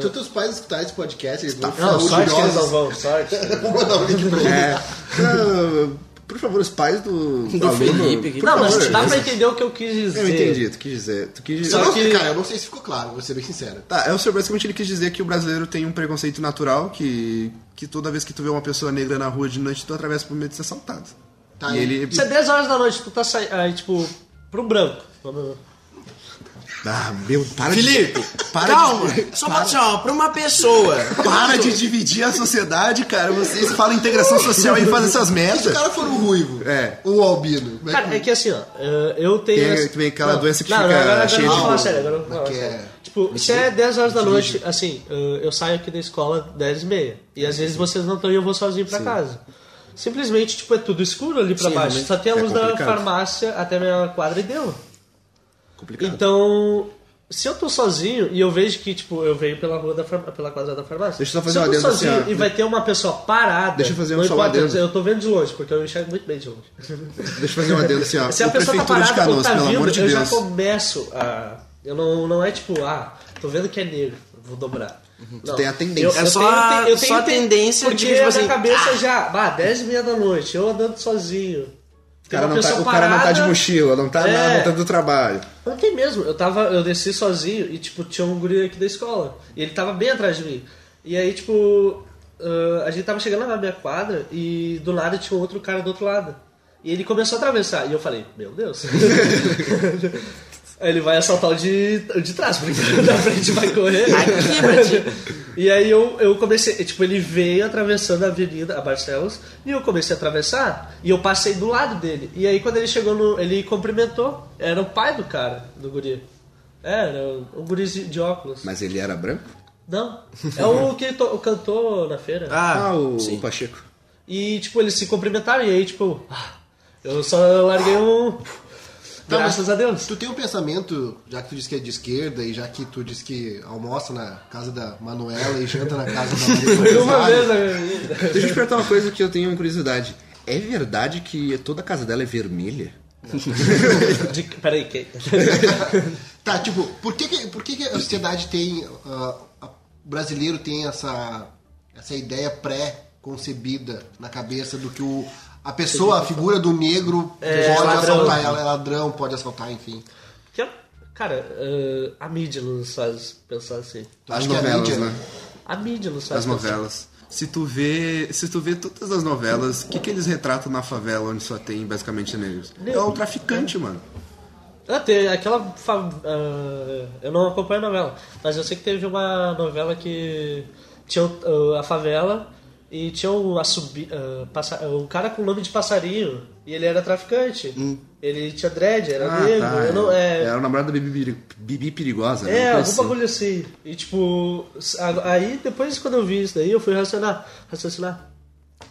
Tu teus pais escutarem esse podcast, eles vão não, ficar sorte que eles não vão, sorte. Vou mandar um link pra eles. é. Ah, por favor, os pais do, Do aluno, Felipe aqui. por Não, mas favor. dá pra entender o que eu quis dizer. Eu entendi, tu quis dizer. Tu quis dizer. Só não- que- Cara, eu não sei se ficou claro, vou ser bem sincero. Tá, é o senhor basicamente ele quis dizer que o brasileiro tem um preconceito natural que, que toda vez que tu vê uma pessoa negra na rua de noite, tu atravessa por medo de ser assaltado. Tá e aí. ele. Se é 10 horas da noite, tu tá saindo. Aí, tipo, pro branco. Ah, meu, para Felipe, de. Para calma. De, Só pra, assim, ó, pra uma pessoa. para de dividir a sociedade, cara. Vocês falam integração social e fazem essas Se o merdas. cara for um ruivo, É. um albino, como é Cara, é que assim, ó, eh, eu tenho. Tem- essa- tem aquela doença que não, fica não, agora, agora cheia eu vou de- falar sério, agora eu vou falar que sério. é- Tipo, se é 10 horas da noite, assim, eu saio aqui da escola 10 e meia. E às vezes vocês não estão e eu vou sozinho pra casa. Simplesmente, tipo, é tudo escuro ali pra Sim, baixo. Só tem a é luz da complicado. farmácia até a minha quadra e deu. Complicado. Então, se eu tô sozinho e eu vejo que, tipo, eu venho pela rua da pela quadra da farmácia. Deixa eu só fazer se eu tô assim, sozinho ó. e vai ter uma pessoa parada. Deixa eu fazer um não só importa, adendo. Eu tô vendo de longe, porque eu enxergo muito bem de longe. Deixa eu fazer um adendo assim, ó. Se a pessoa tá Prefeitura de parada ou Canoas, tá vindo, de eu Deus. já começo a. Eu não, não é tipo, ah, tô vendo que é negro, vou dobrar. Não. tem a tendência. Eu, É eu só tenho, a- eu só tenho a tendência de porque que, tipo a assim, minha cabeça ah. já, bah, 10 e meia da noite, eu andando sozinho. Tem cara, não tá, o cara não tá de mochila, não tá É. na volta do trabalho. não tem mesmo. Eu tava, eu desci sozinho e tipo tinha um guri aqui da escola e ele tava bem atrás de mim. E aí tipo ah, a gente tava chegando na minha quadra e do lado tinha outro cara do outro lado. E ele começou a atravessar e eu falei, meu Deus. Ele vai assaltar o de, o de trás, porque da frente vai correr. Aqui. E aí eu, eu comecei, tipo, ele veio atravessando a avenida, a Barcelos, e eu comecei a atravessar, e eu passei do lado dele. E aí quando ele chegou no. ele cumprimentou, era o pai do cara, do guri. É, Era um guri de de óculos. Mas ele era branco? Não, é o que to- cantou na feira. Ah, Ah, o, sim. o Pacheco. E tipo, eles se cumprimentaram, e aí tipo, ah, eu só larguei um. Tá, Graças a Deus. Tu tem um pensamento, já que tu disse que é de esquerda e já que tu disse que almoça na casa da Manuela e janta na casa da Maria Uma Rosário, vez na minha vida. Deixa eu te perguntar uma coisa que eu tenho curiosidade. É verdade que toda a casa dela é vermelha? De, peraí, quem? Tá, tipo, por que, que- por que, que a sociedade tem. ah, a- o brasileiro tem essa, essa ideia pré-concebida na cabeça do que o, a pessoa, a figura do negro É, pode ladrão. assaltar, ela é ladrão, pode assaltar, enfim. Que é- Cara, eh, a mídia nos faz pensar assim. As acha que a novelas, mídia- né? A mídia nos faz As pensar. novelas. Se tu vê, se tu vê todas as novelas, o que, que eles retratam na favela onde só tem basicamente negros? É o traficante, mano. Ah, tem aquela. fa- ah, eu não acompanho a novela, mas eu sei que teve uma novela que tinha ah, a favela e tinha um, assubi, ah, passa- um cara com nome de passarinho e ele era traficante. Ele tinha dread, era Ah, negro. tá. não, é, Era o namorado da Bibi, Bibi Perigosa. né? É, algum assim. bagulho assim. E tipo, aí depois quando eu vi isso daí, eu fui raciocinar. raciocinar.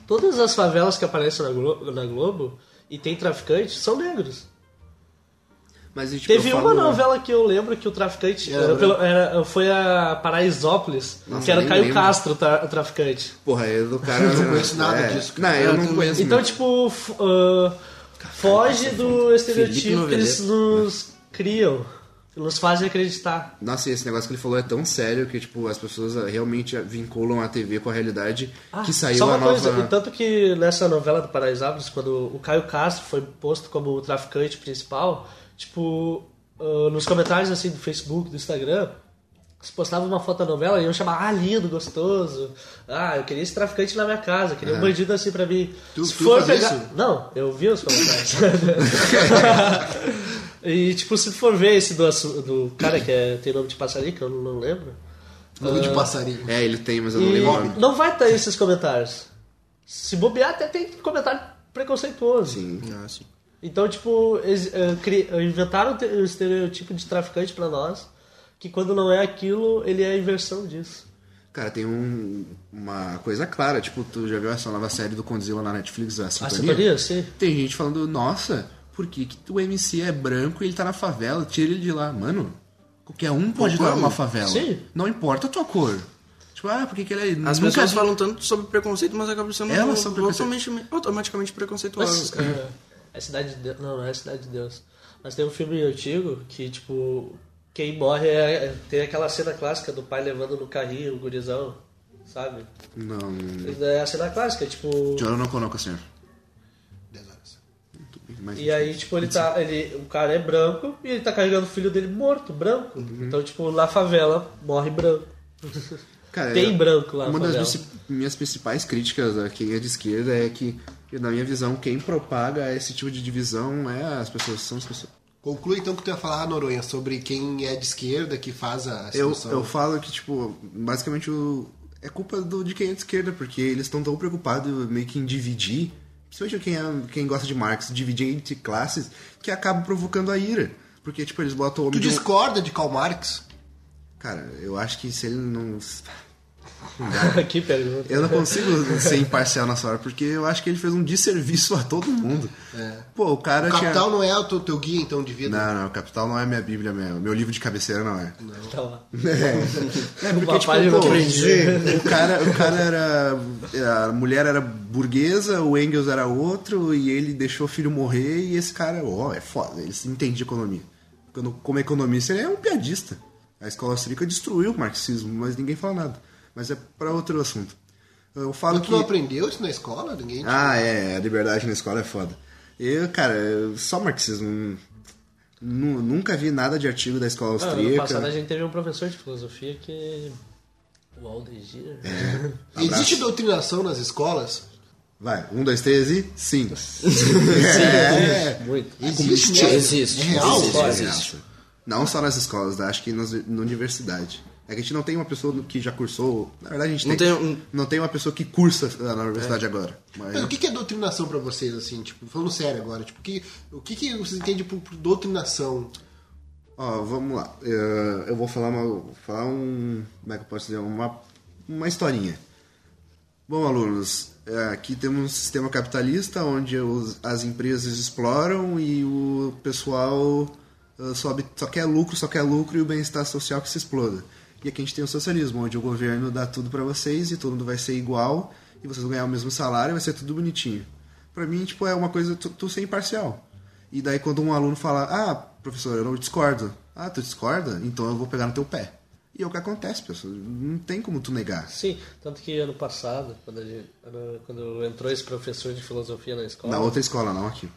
Todas as favelas que aparecem na Globo, na Globo e tem traficante são negros. Mas, tipo, Teve eu uma falo- novela que eu lembro que o traficante Era era pelo- era- foi a Paraisópolis, Nossa, que era o Caio lembro. Castro, tra- o traficante. Porra, eu do cara. Eu não conheço nada é. disso, Não, eu não conheço. Então, muito. tipo, ah, foge do estereotipo que eles nos criam, que nos fazem acreditar. Nossa, e esse negócio que ele falou é tão sério que, tipo, as pessoas realmente vinculam a TV com a realidade que saiu Ah, Só uma a coisa, tanto que nessa novela do Paraisópolis, quando o Caio Castro foi posto como o traficante principal, tipo, ah, nos comentários assim do Facebook, do Instagram, se postava uma foto da novela e iam chamar, ah, lindo, gostoso. Ah, eu queria esse traficante na minha casa, queria um bandido assim pra mim. Tu- se tu for pegar. isso? Não, eu vi os comentários. e tipo, se for ver esse do, do cara que é, tem nome de passarinho, que eu não, não lembro. Nome de passarinho. É, ele tem, mas eu não E lembro não vai ter esses comentários. Se bobear, até tem comentário preconceituoso. Sim. Ah, sim. Então, tipo, eles, cri- eh, inventaram o te- o estereotipo de traficante pra nós, que quando não é aquilo, ele é a inversão disso. Cara, tem um, uma coisa clara, tipo, tu já viu essa nova série do Condzilla na Netflix, a A Sintonia? sintonia, sim. Tem gente falando, nossa, por que, que o MC é branco e ele tá na favela? Tira ele de lá. Mano, qualquer um pode estar numa favela. Sim. Não importa a tua cor. Tipo, ah, por que, que ele é... As nunca pessoas vi- falam tanto sobre preconceito, mas acabam sendo Elas são automaticamente, automaticamente preconceituosas, Mas, cara. eh, é Cidade de Deus. Não, não é Cidade de Deus. Mas tem um filme antigo que, tipo, quem morre é. Tem aquela cena clássica do pai levando no carrinho o gurizão, sabe? Não... É a cena clássica, tipo. Eu não o senhor. 10 horas. Mas, E aí, tipo, ele tá. Ele, o cara é branco e ele tá carregando o filho dele morto, branco. Uhum. Então, tipo, na favela morre branco. Cara, Tem branco lá na Uma das minhas principais críticas a quem é de esquerda é que, na minha visão, quem propaga esse tipo de divisão é as pessoas, são as pessoas. Conclui então o que tu ia falar, Noronha, sobre quem é de esquerda que faz a Eu, situação. eu falo que, tipo, basicamente o, é culpa do, de quem é de esquerda, porque eles estão tão preocupados meio que em dividir, principalmente quem, é, quem gosta de Marx, dividir entre classes, que acaba provocando a ira. Porque, tipo, eles botam o Tu homem um- discorda de Karl Marx? Cara, eu acho que se ele não... que pergunta. Eu não consigo ser imparcial nessa hora, porque eu acho que ele fez um desserviço a todo mundo. Pô, o cara O tinha... capital não é o teu, teu guia, então, de vida? Não, não, Capital não é minha bíblia, meu, meu livro de cabeceira não é. Tá lá. É, é porque, tipo, pô, eu aprendi. o cara, o cara era... A mulher era burguesa, o Engels era outro, e ele deixou o filho morrer, e esse cara, ó, é foda, ele se entende de economia. Quando, como economista, ele é um piadista. A escola austríaca destruiu o marxismo, mas ninguém fala nada. Mas é pra outro assunto. Eu falo Tu que... não aprendeu isso na escola? Ninguém... Ah, é, a liberdade na escola é foda. Eu, cara, eu- só marxismo. Nu- Nunca vi nada de artigo da escola Ah, ano passado a austríaca. gente teve um professor de filosofia que. O Aldegir. É. Existe doutrinação nas escolas? Vai, um, dois, três e sim. é, Muito. Existe mesmo? Existe. É real? Existe. Olha, existe. Não só nas escolas, tá? acho que nas, na universidade. É que a gente não tem uma pessoa que já cursou. Na verdade, a gente Não tem. tem um- Não tem uma pessoa que cursa na universidade agora. Mas, Mas o que é doutrinação pra vocês, assim? Tipo, falando sério agora. Tipo, que, o que, que vocês entendem por, por doutrinação? Ó, vamos lá. Eh, Eu vou falar uma. falar um. Como é que eu posso dizer? Uma, uma historinha. Bom, alunos, eh, aqui temos um sistema capitalista onde os- as empresas exploram e o pessoal eh, sobe, só quer lucro, só quer lucro e o bem-estar social que se exploda. E aqui a gente tem o socialismo, onde o governo dá tudo pra vocês e todo mundo vai ser igual e vocês vão ganhar o mesmo salário e vai ser tudo bonitinho. Pra mim, tipo, é uma coisa tu, tu ser imparcial. E daí quando um aluno fala, ah, professor, eu não discordo. Ah, tu discorda? Então eu vou pegar no teu pé. E é o que acontece, pessoal. Não tem como tu negar. Sim, tanto que ano passado, quando, gente, quando entrou esse professor de filosofia na escola, Na outra escola, não aqui.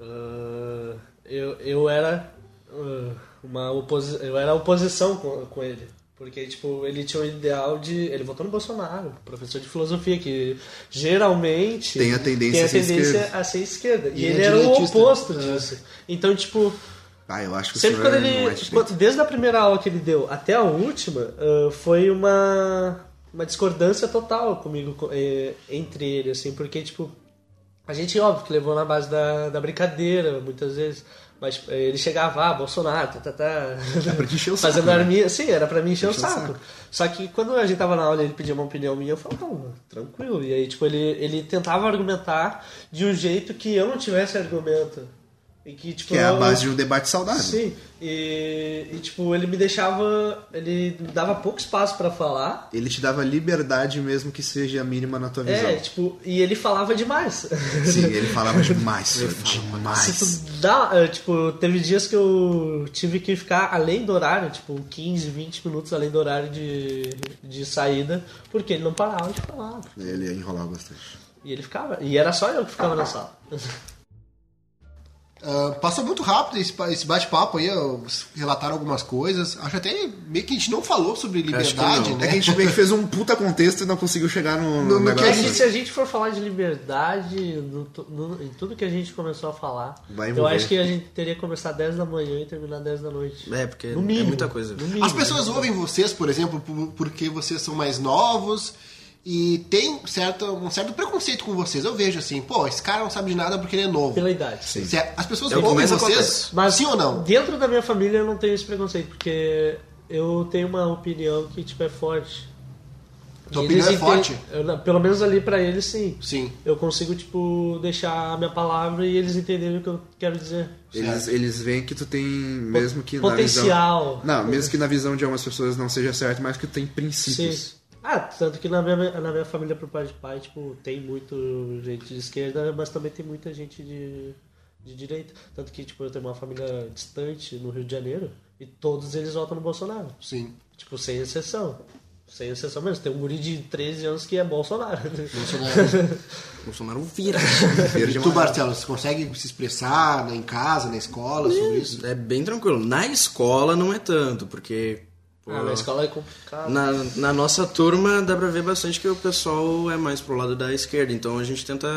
ah, eu, eu era ah, uma oposi eu era oposição com, com ele. Porque, tipo, ele tinha um ideal de... Ele votou no Bolsonaro, professor de filosofia, que geralmente... Tem a tendência tem a ser tendência esquerda. a ser esquerda. E, E é ele era o oposto disso. Então, tipo... Ah, eu acho que Sempre o quando ele. é desde a primeira aula que ele deu até a última, ah, foi uma, uma discordância total comigo, co- eh, entre ele, assim, porque, tipo, a gente, óbvio, que levou na base da, da brincadeira, muitas vezes. Mas eh, ele chegava, ah, Bolsonaro, tá, tá, tá. pra te encher o saco, Fazendo né? arminha. Sim, era pra mim encher o Encher o saco. saco. Só que quando a gente tava na aula e ele pedia uma opinião minha, eu falava, não, tranquilo. E aí, tipo, ele, ele tentava argumentar de um jeito que eu não tivesse argumento. E que, tipo, Que é a eu- base de um debate saudável. Sim, e, e, tipo, ele me deixava. Ele me dava pouco espaço pra falar. Ele te dava liberdade mesmo que seja a mínima na tua visão. É, tipo, e ele falava demais. Sim, ele falava demais, senhor, Se demais. tu dá, eh, tipo, teve dias que eu tive que ficar além do horário, tipo, 15, 20 minutos além do horário de, de saída, porque ele não parava de falar. Ele enrolava bastante. E ele ficava. E era só eu que ficava na sala. Ah, passou muito rápido esse, esse bate-papo aí, relataram algumas coisas. Acho até meio que a gente não falou sobre liberdade, né? É que a gente meio que fez um puta contexto e não conseguiu chegar no, No- no que É negócio. se a gente for falar de liberdade no, no- em tudo que a gente começou a falar, Vai eu acho que a gente teria que começar 10 da manhã e terminar 10 da noite. É, porque No é mínimo. muita coisa. No mínimo. As pessoas ouvem vocês, por exemplo, por- porque vocês são mais novos e tem certo, um certo preconceito com vocês. Eu vejo assim, pô, esse cara não sabe de nada porque ele é novo. Pela idade. Sim. As pessoas É que ouvem vocês, acontece. Mas sim ou não? Dentro da minha família eu não tenho esse preconceito, porque eu tenho uma opinião que tipo é forte. Tua opinião eles é forte? eu pelo menos ali pra eles sim. Sim. Eu consigo tipo deixar a minha palavra e eles entenderem o que eu quero dizer. Eles, eles veem que tu tem, mesmo que na Potencial. visão... Não, mesmo que na visão de algumas pessoas não seja certo, mas que tu tem princípios. Sim. Ah, tanto que na minha, na minha família por parte de pai, tipo, tem muito gente de esquerda, mas também tem muita gente de, de direita. Tanto que, tipo, eu tenho uma família distante no Rio de Janeiro e todos eles votam no Bolsonaro. Sim. Tipo, sem exceção. Sem exceção mesmo. Tem um guri de 13 anos que é Bolsonaro. Bolsonaro vira. Verde E e tu. Marcelo, você consegue se expressar né, em casa, na escola, sobre isso? É bem tranquilo. Na escola não é tanto, porque. Ah, na escola é complicado. na, na nossa turma dá pra ver bastante que o pessoal é mais pro lado da esquerda, então a gente tenta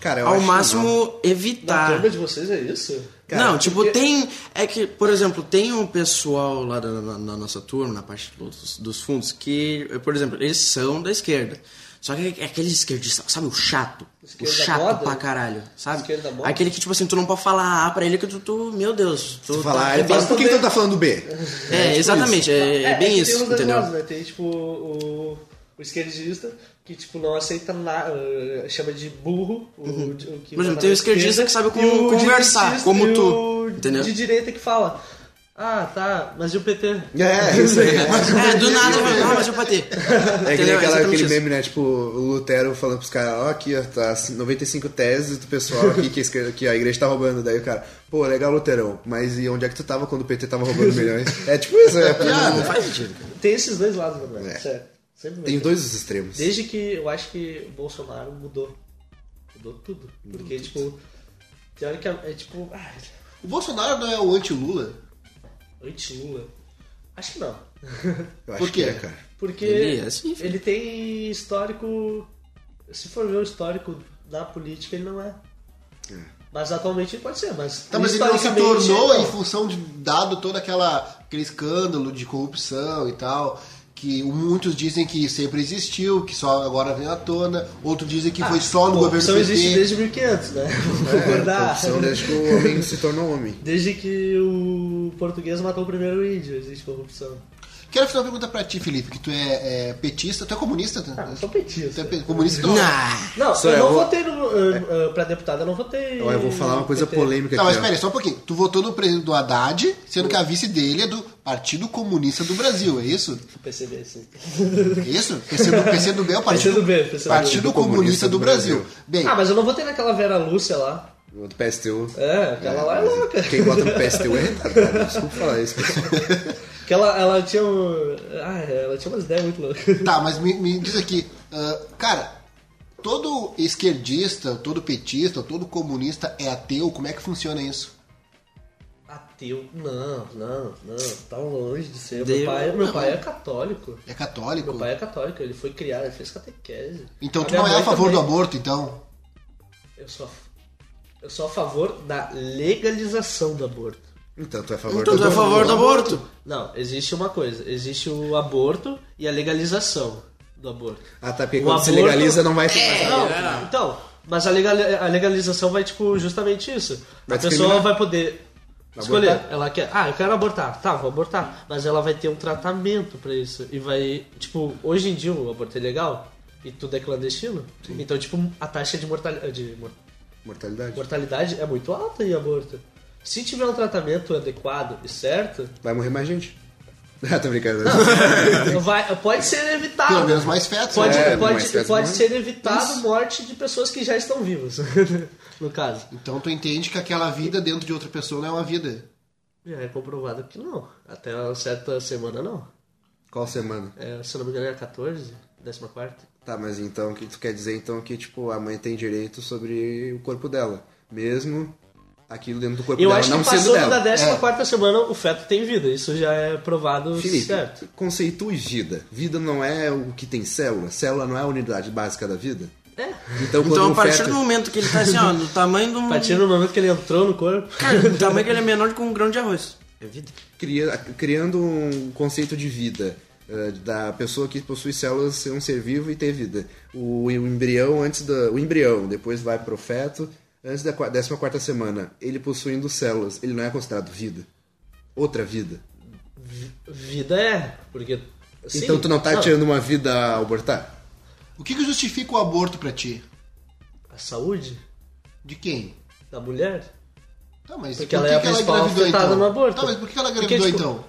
Cara, eu ao acho máximo Na evitar. turma de vocês é isso? não, tipo, porque- tem. É que, por exemplo, tem um pessoal lá da, na, na nossa turma, na parte dos, dos fundos, que, por exemplo, eles são da esquerda. Só que é aquele esquerdista, sabe, o chato. O chato moda? pra caralho, sabe? Aquele que, tipo assim, tu não pode falar A pra ele que tu, tu meu Deus. Tu, Tu falar, tá ele fala, por que, que tu tá falando B? É, exatamente, é, é bem que isso, tem os dois entendeu? né? Tem tipo o, o esquerdista que tipo não aceita nada, chama de burro. O, o que Por exemplo, fala tem o esquerdista que sabe como conversar, como tu, o entendeu? De direita que fala. Ah, tá, mas e o PT? É, isso aí. É, do nada, ah, mas eu bater. É que nem aquela, aquele meme, né? Tipo, o Lutero falando pros caras, ó, aqui, ó, tá 95 teses do pessoal aqui que, a esquerda- que a igreja tá roubando. Daí o cara, pô, legal, Luterão, mas e onde é que tu tava quando o PT tava roubando milhões? É tipo isso, é Não piada. faz sentido. cara. Tem esses dois lados, verdade. É. Sério. Sempre Tem dois dos extremos. Desde que eu acho que o Bolsonaro mudou. Mudou tudo. Porque, tipo, teoricamente, é tipo, ah, O Bolsonaro não é o anti-Lula? anti-Lula. Acho que não. Eu acho Por quê? que é, cara. Porque Ele é assim, ele tem histórico. Se for ver o histórico da política, ele não é. Mas atualmente ele pode ser, mas. Tá, mas ele não se tornou não. em função de dado todo aquela, aquele escândalo de corrupção e tal. Que muitos dizem que sempre existiu, que só agora vem à tona. Outros dizem que foi só no governo corrupção PT. existe desde 1500, né? Vamos concordar. Corrupção desde que o homem se tornou homem. Desde que o português matou o primeiro índio, existe corrupção. Quero fazer uma pergunta pra ti, Felipe, que tu é, é petista, tu é comunista? Tu, Ah, eu sou tu petista. é pe- comunista não. Não, eu eu não vou- votei no, uh, uh, pra deputado, eu não votei. Ó, eu vou falar uma coisa PT. polêmica Tá, mas aqui. ó. espera aí, só um pouquinho. Tu votou no presidente do Haddad, sendo que a vice dele é do Partido Comunista do Brasil, é isso? PCB, sim. É isso? PCdo, PCdoB é o Partido, PCdoB, PCdoB. Partido Comunista do Brasil. Bem, Ah, mas eu não votei naquela Vera Lúcia lá. Do PSTU. É, aquela lá é louca. Quem bota no PSTU é retardado. Desculpa falar isso. Que ela, ela tinha um... Ah, ela tinha umas ideias muito loucas. Tá, mas me, me diz aqui, ah, cara, todo esquerdista, todo petista, todo comunista é ateu? Como é que funciona isso? Ateu? Não, não, não. Tá longe de ser. Deu- Meu pai, meu pai é católico. É católico? Meu pai é católico, ele foi criado, ele fez catequese. Então A tu não é a favor também. do aborto, então? Eu sou, a- eu sou a favor da legalização do aborto. Então tu é a favor Então tu é a favor do aborto. Não, existe uma coisa. Existe o aborto e a legalização do aborto. Ah, tá, porque O quando se aborto- legaliza não vai ter mais. Não, então, mas a, legal, a legalização vai, tipo, justamente isso. Vai a pessoa vai poder escolher. Abortar? Ela quer, ah, eu quero abortar. Tá, vou abortar. Mas ela vai ter um tratamento pra isso. E vai, tipo, hoje em dia o aborto é legal e tudo é clandestino. Então, tipo, a taxa de mortalidade, de mor- Mortalidade. mortalidade é muito alta em aborto. Se tiver um tratamento adequado e certo, Vai morrer mais gente. Ah, tô brincando. vai, pode ser evitado. Pelo menos mais fetos, Pode, né? É, pode, mais fetos pode ser evitado morte de pessoas que já estão vivas, no caso. Então tu entende que aquela vida dentro de outra pessoa não é uma vida. Já é comprovado que não. Até uma certa semana não. Qual semana? É, se eu não me engano é 14, 14. Tá, mas então o que tu quer dizer então que tipo a mãe tem direito sobre o corpo dela, mesmo aquilo dentro do corpo Eu dela acho não que sendo passando dela. da 14 semana o feto tem vida. Isso já é provado Felipe, certo. conceitue vida. Vida não é o que tem célula. Célula não é a unidade básica da vida. É. Então, Então, a partir feto... do momento que ele tá assim, ó, do tamanho um. A partir do momento que ele entrou no corpo. Cara, do tamanho que ele é menor que um grão de arroz. É vida. cria- criando um conceito de vida eh, da pessoa que possui células ser um ser vivo e ter vida. O, o embrião antes da o embrião depois vai pro feto antes da 14 quarta semana. Ele possuindo células, ele não é considerado vida. Outra vida. Vida é. Porque. sim, então tu não tá tirando uma vida ao abortar? O que, que justifica o aborto pra ti? A saúde De quem? da mulher. Tá, mas Porque por ela que, é a que ela principal engravidou afetada então? no aborto. Tá, mas por que ela Porque, engravidou tipo, então?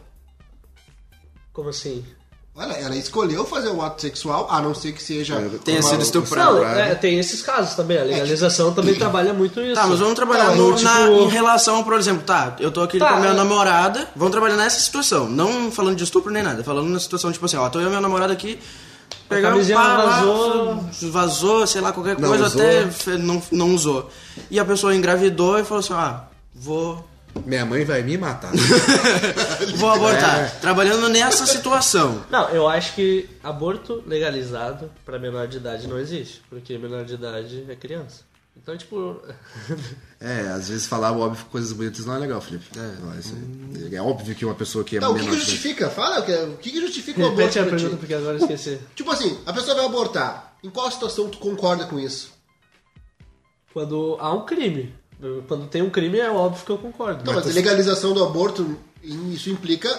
Como assim? Olha, ela escolheu fazer um ato sexual, a não ser que seja. Tenha uma- sido estuprado. Não, é, tem esses casos também. A legalização também trabalha muito isso. Tá, mas vamos trabalhar Tá, no- eu, na- tipo- em relação, por exemplo, tá, eu tô aqui Tá, com a minha é. namorada, vamos trabalhar nessa situação, não falando de estupro nem nada, falando na situação, tipo assim, ó, tô eu e minha namorada aqui, pegamos, camisinha pá, vazou. vazou, sei lá, qualquer Não coisa, usou. até não, não usou. E a pessoa engravidou e falou assim, ah, vou, Minha mãe vai me matar. vou abortar. Trabalhando nessa situação. Não, eu acho que aborto legalizado pra menor de idade não existe. Porque menor de idade é criança. Então, tipo. é, às vezes falar óbvio coisas bonitas não é legal, Felipe. É, isso aí. é óbvio que uma pessoa que é Tá, o que, menor que de idade- justifica? Fala, o que, o que, que justifica o aborto Repete a pra pergunta ti? porque agora eu esqueci. Tipo assim, a pessoa vai abortar. Em qual situação tu concorda com isso? Quando há um crime. Quando tem um crime, é óbvio que eu concordo. Não, mas a legalização do aborto, isso implica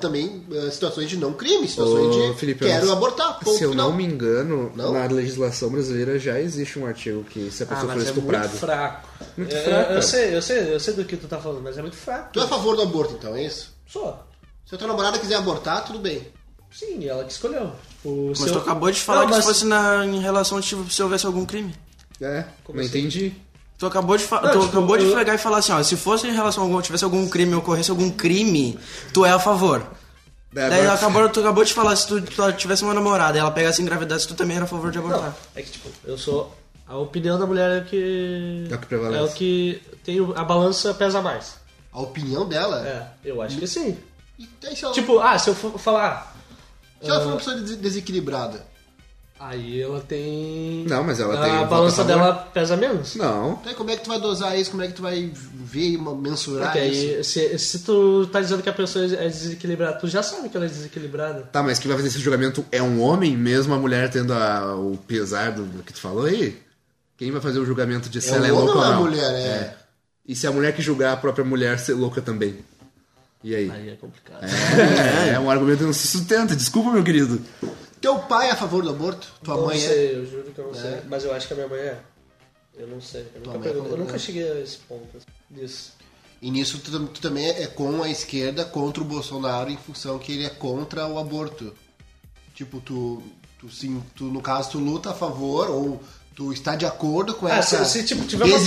também eh, situações de não crime, situações Ô, de Felipe, quero abortar. ponto Se eu final. não me engano, Não? na legislação brasileira já existe um artigo que se a Ah, pessoa for mas é estuprada. muito fraco. Muito Eu- fraco, Eu, sei, eu sei, eu sei do que tu tá falando, mas é muito fraco. Tu é a favor do aborto, então, é isso? Só. Se a tua namorada quiser abortar, tudo bem. Sim, ela que escolheu. Tipo, Mas tu eu- acabou de falar Não, que mas- se fosse na, em relação tipo, se houvesse algum crime. É, Como não assim? entendi. Tu acabou de, fa- Não, tu tipo, acabou de eu- pegar e falar assim, ó, se fosse em relação a algum, tivesse algum crime, ocorresse algum crime, tu é a favor. Daí Daí agora- acabou, tu acabou de falar, se tu, tu tivesse uma namorada e ela pegasse e engravidasse, tu também era a favor de Não, abortar. é que tipo, eu sou. A opinião da mulher é o que. É o que prevalece. É o que. Tem, a balança pesa mais. A opinião dela. É, eu acho que sim. E se ela, Tipo, ah, se eu for falar. se ela for uma pessoa des- desequilibrada. Aí ela tem. Não, mas ela a tem balança a favor. dela pesa menos. Não. Daí como é que tu vai dosar isso? Como é que tu vai ver e mensurar Porque isso? aí, se, se tu tá dizendo que a pessoa é desequilibrada, tu já sabe que ela é desequilibrada. Tá, mas quem vai fazer esse julgamento é um homem, mesmo a mulher tendo a- o pesar do, do que tu falou aí? Quem vai fazer o julgamento de se É ela é louca ou é a não? mulher? É. E se a mulher que julgar a própria mulher ser louca também? E aí? Aí é complicado. É, é um argumento que não se sustenta. Desculpa, meu querido. Teu pai é a favor do aborto? Tua não mãe é? sei, eu juro que eu não sei. Mas eu acho que a minha mãe é. Eu não sei. Eu nunca, é perguntei- eu nunca cheguei a esse ponto disso. E nisso tu, tu também é com a esquerda contra o Bolsonaro em função que ele é contra o aborto. Tipo, tu, tu sim, tu no caso tu luta a favor ou Tu está de acordo com Ah, essa se- se, tipo, tiver uma-?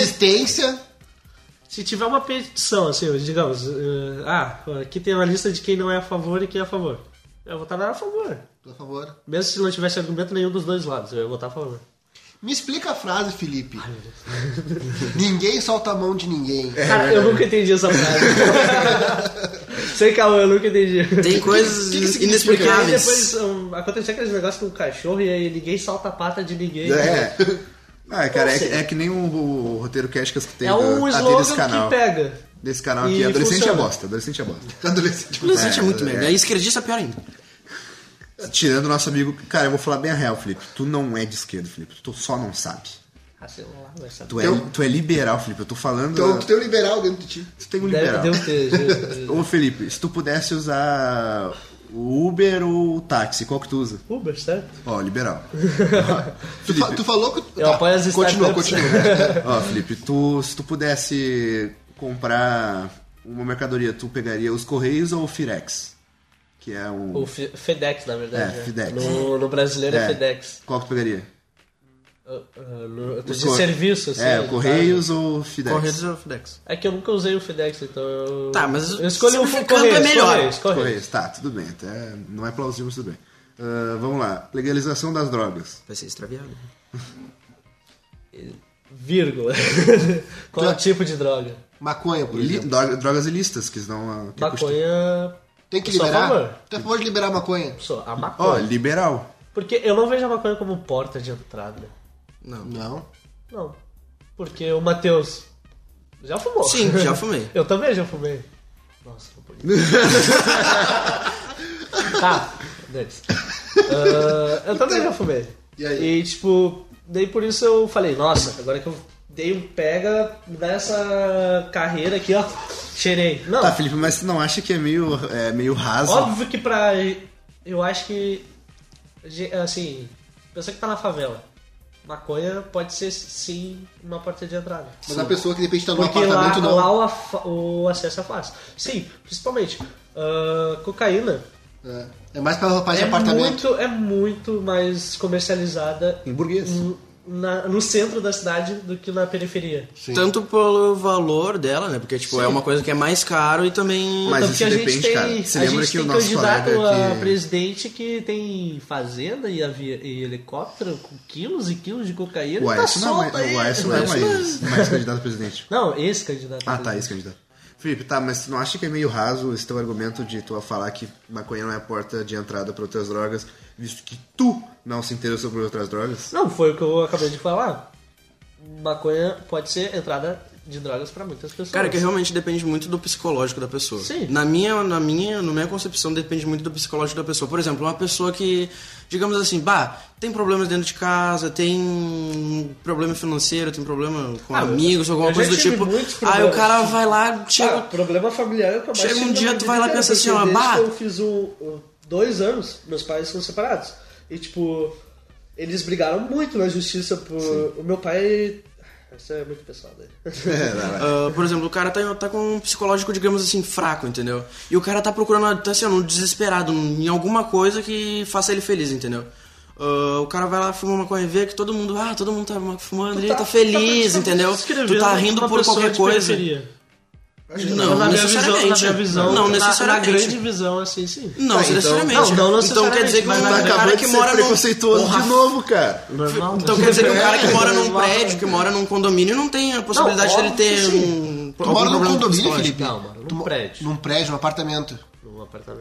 Se tiver uma petição, assim, digamos, eh, ah, aqui tem uma lista de quem não é a favor e quem é a favor. Eu vou votar a favor. Por favor. Mesmo se não tivesse argumento nenhum dos dois lados, eu ia votar a favor. Me explica a frase, Felipe. ninguém solta a mão de ninguém. Cara, eu nunca entendi essa frase. Sem calma, eu nunca entendi. Tem coisas que que? E aí inexplicáveis. depois um, aconteceu aqueles negócios com o cachorro e aí ninguém solta a pata de ninguém. É. Ah, cara, é, sei. que- é que nem o, o roteiro cast que tem É um até slogan desse canal. que pega. Desse canal E aqui, adolescente funciona. é bosta, adolescente é bosta. Adolescente. Adolescente é, É, muito é. merda. É esquerdista é pior ainda. Tirando o nosso amigo, cara, eu vou falar bem a real, Felipe. Tu não é de esquerda, Felipe. Tu só não sabe. Ah, sei lá, vai saber. Tu é, tu é liberal, Felipe. Eu tô falando. Então tu tem um liberal dentro de ti. Tu tem um Deve, liberal. deve ter. gente. Ô Felipe, se tu pudesse usar o Uber ou o táxi, qual que tu usa? Uber, certo? Ó, liberal. Tu, fa- tu falou que. Eu apoio as Continua, startups. continua. Ó, Felipe, tu, se tu pudesse comprar uma mercadoria, tu pegaria os Correios ou o Firex? Que é um. O Fe- FedEx, na verdade. É, né? FedEx. No, no brasileiro é, É. FedEx. Qual que tu pegaria? Uh, uh, no, de cor- serviço, assim. É, o Correios ou o Fidex? Correios ou FedEx? É que eu nunca usei o FedEx, então eu... Tá, mas Eu escolhi o simplificando Correios, é melhor. Correios, Correios. Correios, tá, tudo bem. Até não é plausível, mas tudo bem. Ah, vamos lá. Legalização das drogas. Vai ser extraviado. Vírgula. Qual é tipo de droga? Maconha, por exemplo. droga- drogas ilícitas, que não. ah, que custam- Maconha... Tem que sou a liberar. favor. Tu é a favor de liberar a maconha? Sou a Ó, maconha. liberal. Porque eu não vejo a maconha como porta de entrada. Não. Não. Não. Porque o Matheus já fumou. Sim, já fumei. Eu também já fumei. Nossa, não podia. tá, Denis. Ah, eu também já fumei. E aí? E, tipo, daí por isso eu falei, nossa, agora que eu dei um pega nessa carreira aqui, ó, cheirei. Não, Tá, Felipe, mas tu não acha que é meio, é, meio raso? óbvio que pra. Eu acho que. Assim, pessoa que tá na favela. Maconha pode ser sim uma porta de entrada. Mas a pessoa que de repente tá no Porque lá, apartamento não. lá o, o acesso é fácil. Sim, principalmente. ah, cocaína É. É mais pra de é apartamento. muito, é muito mais comercializada Em burguês. no, na- no centro da cidade do que na periferia. Sim. Tanto pelo valor dela, né? Porque, tipo, é uma coisa que é mais caro e também... Mas Tanto isso que a depende, gente tem, cara. Você a lembra gente que tem o nosso candidato colega a que- presidente que tem fazenda e, e helicóptero com quilos e quilos de cocaína O e tá Aécio não, é o Aécio não é mais, mais candidato a presidente. Não, esse candidato. a Ah, tá, esse candidato. Felipe, tá, mas tu não acha que é meio raso esse teu argumento de tu falar que maconha não é a porta de entrada para outras drogas, visto que tu não se interessou por outras drogas? Não, foi o que eu acabei de falar. Maconha pode ser entrada de drogas pra muitas pessoas. Cara, que realmente depende muito do psicológico da pessoa. Sim. Na minha, na minha, na minha concepção depende muito do psicológico da pessoa. Por exemplo, uma pessoa que, digamos assim, bah, tem problemas dentro de casa, tem problema financeiro, tem problema com Ah, amigos, alguma eu coisa do tipo. Aí o cara vai lá, chega, Ah, problema familiar é o eu Chega um dia, tu vai lá e pensa assim, ó, bah. eu fiz um- dois anos, meus pais são separados. E, tipo, eles brigaram muito na justiça por... O meu pai... Isso é muito pessoal dele. Ah, por exemplo, o cara tá, tá com um psicológico, digamos assim, fraco, entendeu? E o cara tá procurando, tá assim, ó, no desesperado, em alguma coisa que faça ele feliz, entendeu? Ah, o cara vai lá, fuma uma maconha, vê que todo mundo, ah, todo mundo tá fumando, ele tá, feliz, entendeu? Tu tá rindo por qualquer coisa. Não, na minha visão, na necessariamente. minha visão, Não na- necessariamente. Na, grande visão, assim, sim. Não, Tá, então- necessariamente. Não, não Então quer dizer que necessariamente, um na- cara que mora num... preconceituoso Porra, de novo, cara. Normal. Então quer dizer que o cara que mora num prédio, que mora num condomínio, não tem a possibilidade Não, dele ter um. Tu mora num condomínio. Felipe? Não, mano, num prédio. Num prédio, num apartamento.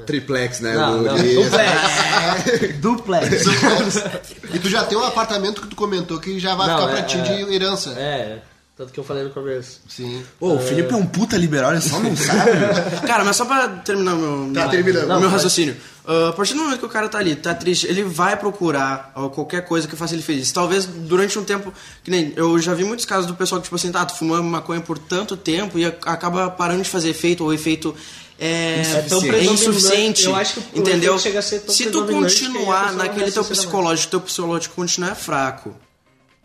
Triplex, né? Não, não, Guri? duplex. duplex. E tu já tem um apartamento que tu comentou que já vai Não, ficar pra é- ti é- de herança. É, tanto que eu falei no começo. Sim. Ô, o Felipe é um puta liberal, ele só não sabe. Cara, mas só pra terminar meu, Tá meu- o Não, meu vai. raciocínio. Ah, a partir do momento que o cara tá ali, tá triste, ele vai procurar qualquer coisa que faça ele feliz. Talvez durante um tempo, que nem eu já vi muitos casos do pessoal que, tipo assim, tá, tu fumando maconha por tanto tempo e a- acaba parando de fazer efeito, ou o efeito é, tão é predominante. insuficiente. Eu acho que o entendeu? efeito chega a ser tão Se tu predominante que a continuar pessoa naquele teu psicológico, teu psicológico continuar fraco,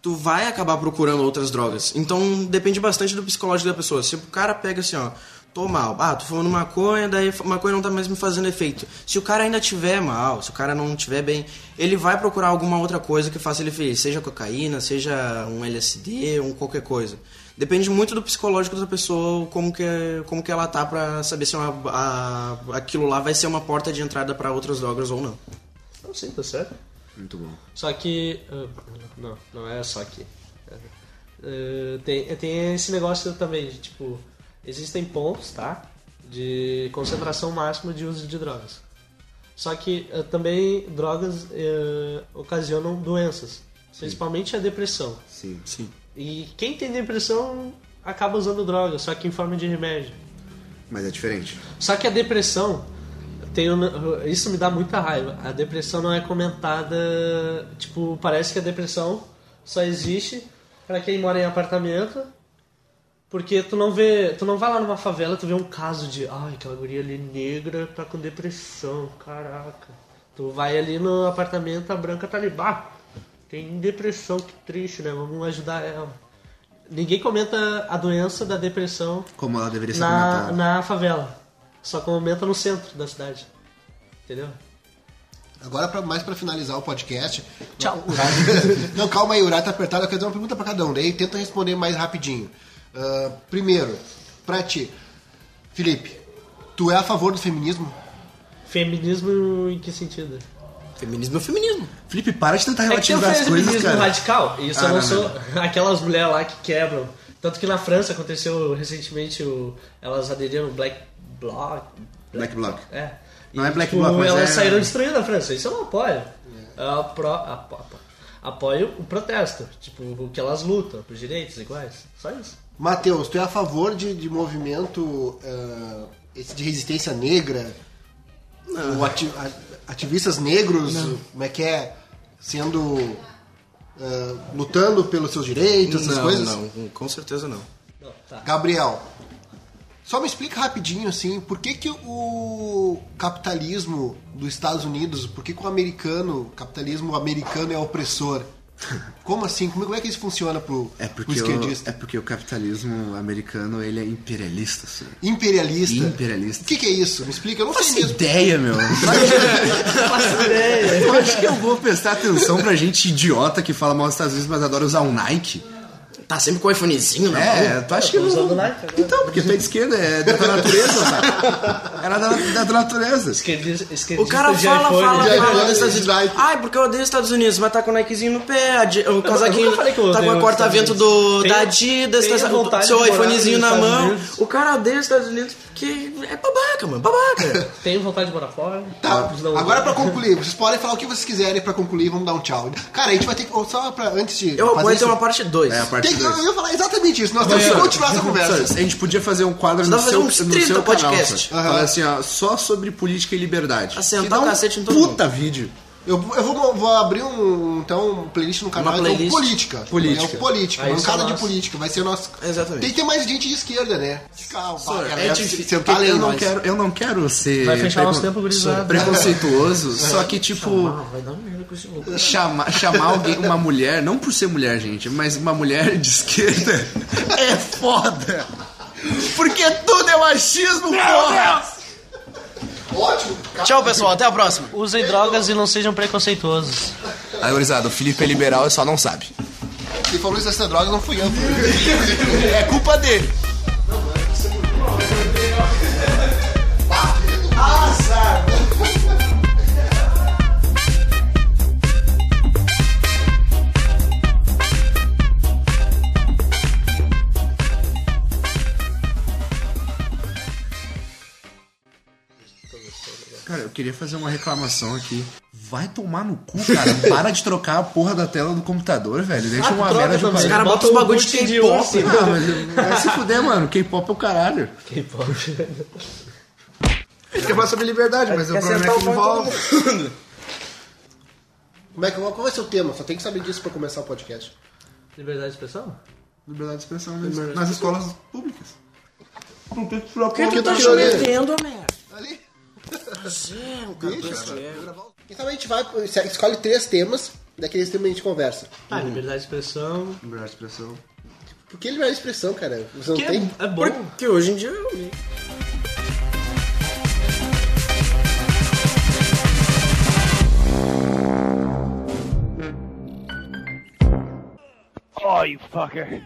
tu vai acabar procurando outras drogas. Então depende bastante do psicológico da pessoa. Se o cara pega assim, ó, tô mal. Ah, tô fumando maconha, daí maconha não tá mais me fazendo efeito. Se o cara ainda tiver mal, se o cara não tiver bem, ele vai procurar alguma outra coisa que faça ele feliz, seja cocaína, seja um LSD, um qualquer coisa. Depende muito do psicológico da pessoa, como que, como que ela tá pra saber se uma, a, aquilo lá vai ser uma porta de entrada pra outras drogas ou não. Não, sim, tá certo. Muito bom. Só que. ah, não, não é só que. Ah, tem, tem esse negócio também de tipo. Existem pontos, tá? De concentração máxima de uso de drogas. Só que ah, também drogas ocasionam doenças. Principalmente a depressão. Sim. Sim. E quem tem depressão acaba usando droga, só que em forma de remédio. Mas é diferente. Só que a depressão isso me dá muita raiva. A depressão não é comentada, tipo, parece que a depressão só existe pra quem mora em apartamento. Porque tu não vê, tu não vai lá numa favela, tu vê um caso de, ai, aquela guria ali negra tá com depressão, caraca. Tu vai ali no apartamento, a branca tá ali, bah, tem depressão, que triste, né? Vamos ajudar ela. Ninguém comenta a doença da depressão Como ela deveria ser na, comentada. na favela. Só comenta no centro da cidade. Entendeu? Agora, pra, mais pra finalizar o podcast. Tchau. Urai, não, calma aí, o Urai tá apertado. Eu quero fazer uma pergunta pra cada um. Daí tenta responder mais rapidinho. Ah, primeiro, pra ti, Felipe, tu é a favor do feminismo? Feminismo em que sentido? Feminismo é feminismo. Felipe, para de tentar É que relativizar as coisas, feminismo cara. radical. Isso Ah, eu não, não, sou. Aquelas mulheres lá que quebram. Tanto que na França aconteceu recentemente o, elas aderiram ao Black Bloc. Black Bloc. É. Não é Black tipo, Bloc, mas elas é- saíram destruindo a França. Isso eu não apoio. Eu apro, apo- apo- apoio o protesto. Tipo, o que elas lutam, por direitos iguais. Só isso. Matheus, tu é a favor de, de movimento esse de resistência negra? O ati- ativistas negros, como é que é? Sendo. ah, lutando pelos seus direitos, essas não, coisas? não, com certeza não. Não, tá. Gabriel, só me explica rapidinho assim, por que, que o capitalismo dos Estados Unidos, por que, que o americano, o capitalismo americano é opressor? Como assim? Como, é que isso funciona pro, É pro porque, o, esquerdista? é porque o capitalismo americano ele é imperialista, assim. Imperialista. Imperialista. O que, que é isso? Me explica, eu não sei Faço mesmo. ideia, meu. Eu acho que eu vou prestar atenção pra gente idiota que fala mal dos Estados Unidos, mas adora usar um Nike. Tá sempre com o iPhonezinho na mão. É, tu acha que tô eu... usando Nike agora. Então, porque tu é de esquerda, é da tua natureza, cara. Era da, da tua natureza. Esquerdista, esquerdista O cara fala, iPhone. fala, de fala iPhone, dos Estados de. Nike. Ai, porque eu odeio os Estados Unidos, mas tá com o Nikezinho no pé, o casaquinho nunca falei que eu tá com a corta-vento do, da Adidas, tá, vontade o seu iPhonezinho na mão. Unidos. O cara odeia os Estados Unidos porque é babaca, mano, babaca. Tenho vontade de morar fora. Tá, não- agora pra concluir, vocês podem falar o que vocês quiserem pra concluir, vamos dar um tchau. Cara, a gente vai ter que. Só pra, antes de. Eu fazer apoio ter uma parte 2. É a parte eu ia falar exatamente isso, nós temos que continuar essa conversa. A gente podia fazer um quadro no pra seu, no 30 seu canal, podcast. Falar assim, ó, só sobre política e liberdade. Assentar Que dá o um cacete em todo puta vídeo. Eu, eu vou, vou abrir um, então, um playlist no canal, Uma então, playlist. política. Política. É o política, isso bancada é de nosso. política, vai ser o nosso... Exatamente. Tem que ter mais gente de esquerda, né? Ficar, Senhor, galera, é difícil. eu não quero, eu não quero ser Vai fechar nosso tempo, gurizada. preconceituoso, só que tipo Ah, vai dar merda com esse louco. chamar, chamar alguém, uma mulher, não por ser mulher, gente, mas uma mulher de esquerda é foda. Porque tudo é machismo, porra! Ótimo. Tchau, pessoal, até a próxima. Usem drogas e não sejam preconceituosos. Aí, gurizada, o Felipe é liberal e só não sabe. Quem falou isso dessa droga não fui eu. é culpa dele. Cara, eu queria fazer uma reclamação aqui. Vai tomar no cu, cara. Para de trocar a porra da tela do computador, velho. Deixa Ah, uma merda de. Os caras Bota botam os um bagulho de K-pop. urso. Ah, mas vai se fuder, mano. K-pop é o caralho. A gente quer falar sobre liberdade, mas o problema é que envolve. Como é que, qual vai ser o tema? Só tem que saber disso pra começar o podcast. Liberdade de expressão? Liberdade de expressão nas, nas escolas públicas. Não tem que tirar Por que tu tá te ele? metendo? Cara, Então a gente vai, escolhe três temas, daqueles temas a gente conversa. Ah, uhum. liberdade de expressão. Liberdade de expressão. Por que liberdade de expressão, cara? Você não tem... é, é bom. Porque hoje em dia eu... Oh, you fucker.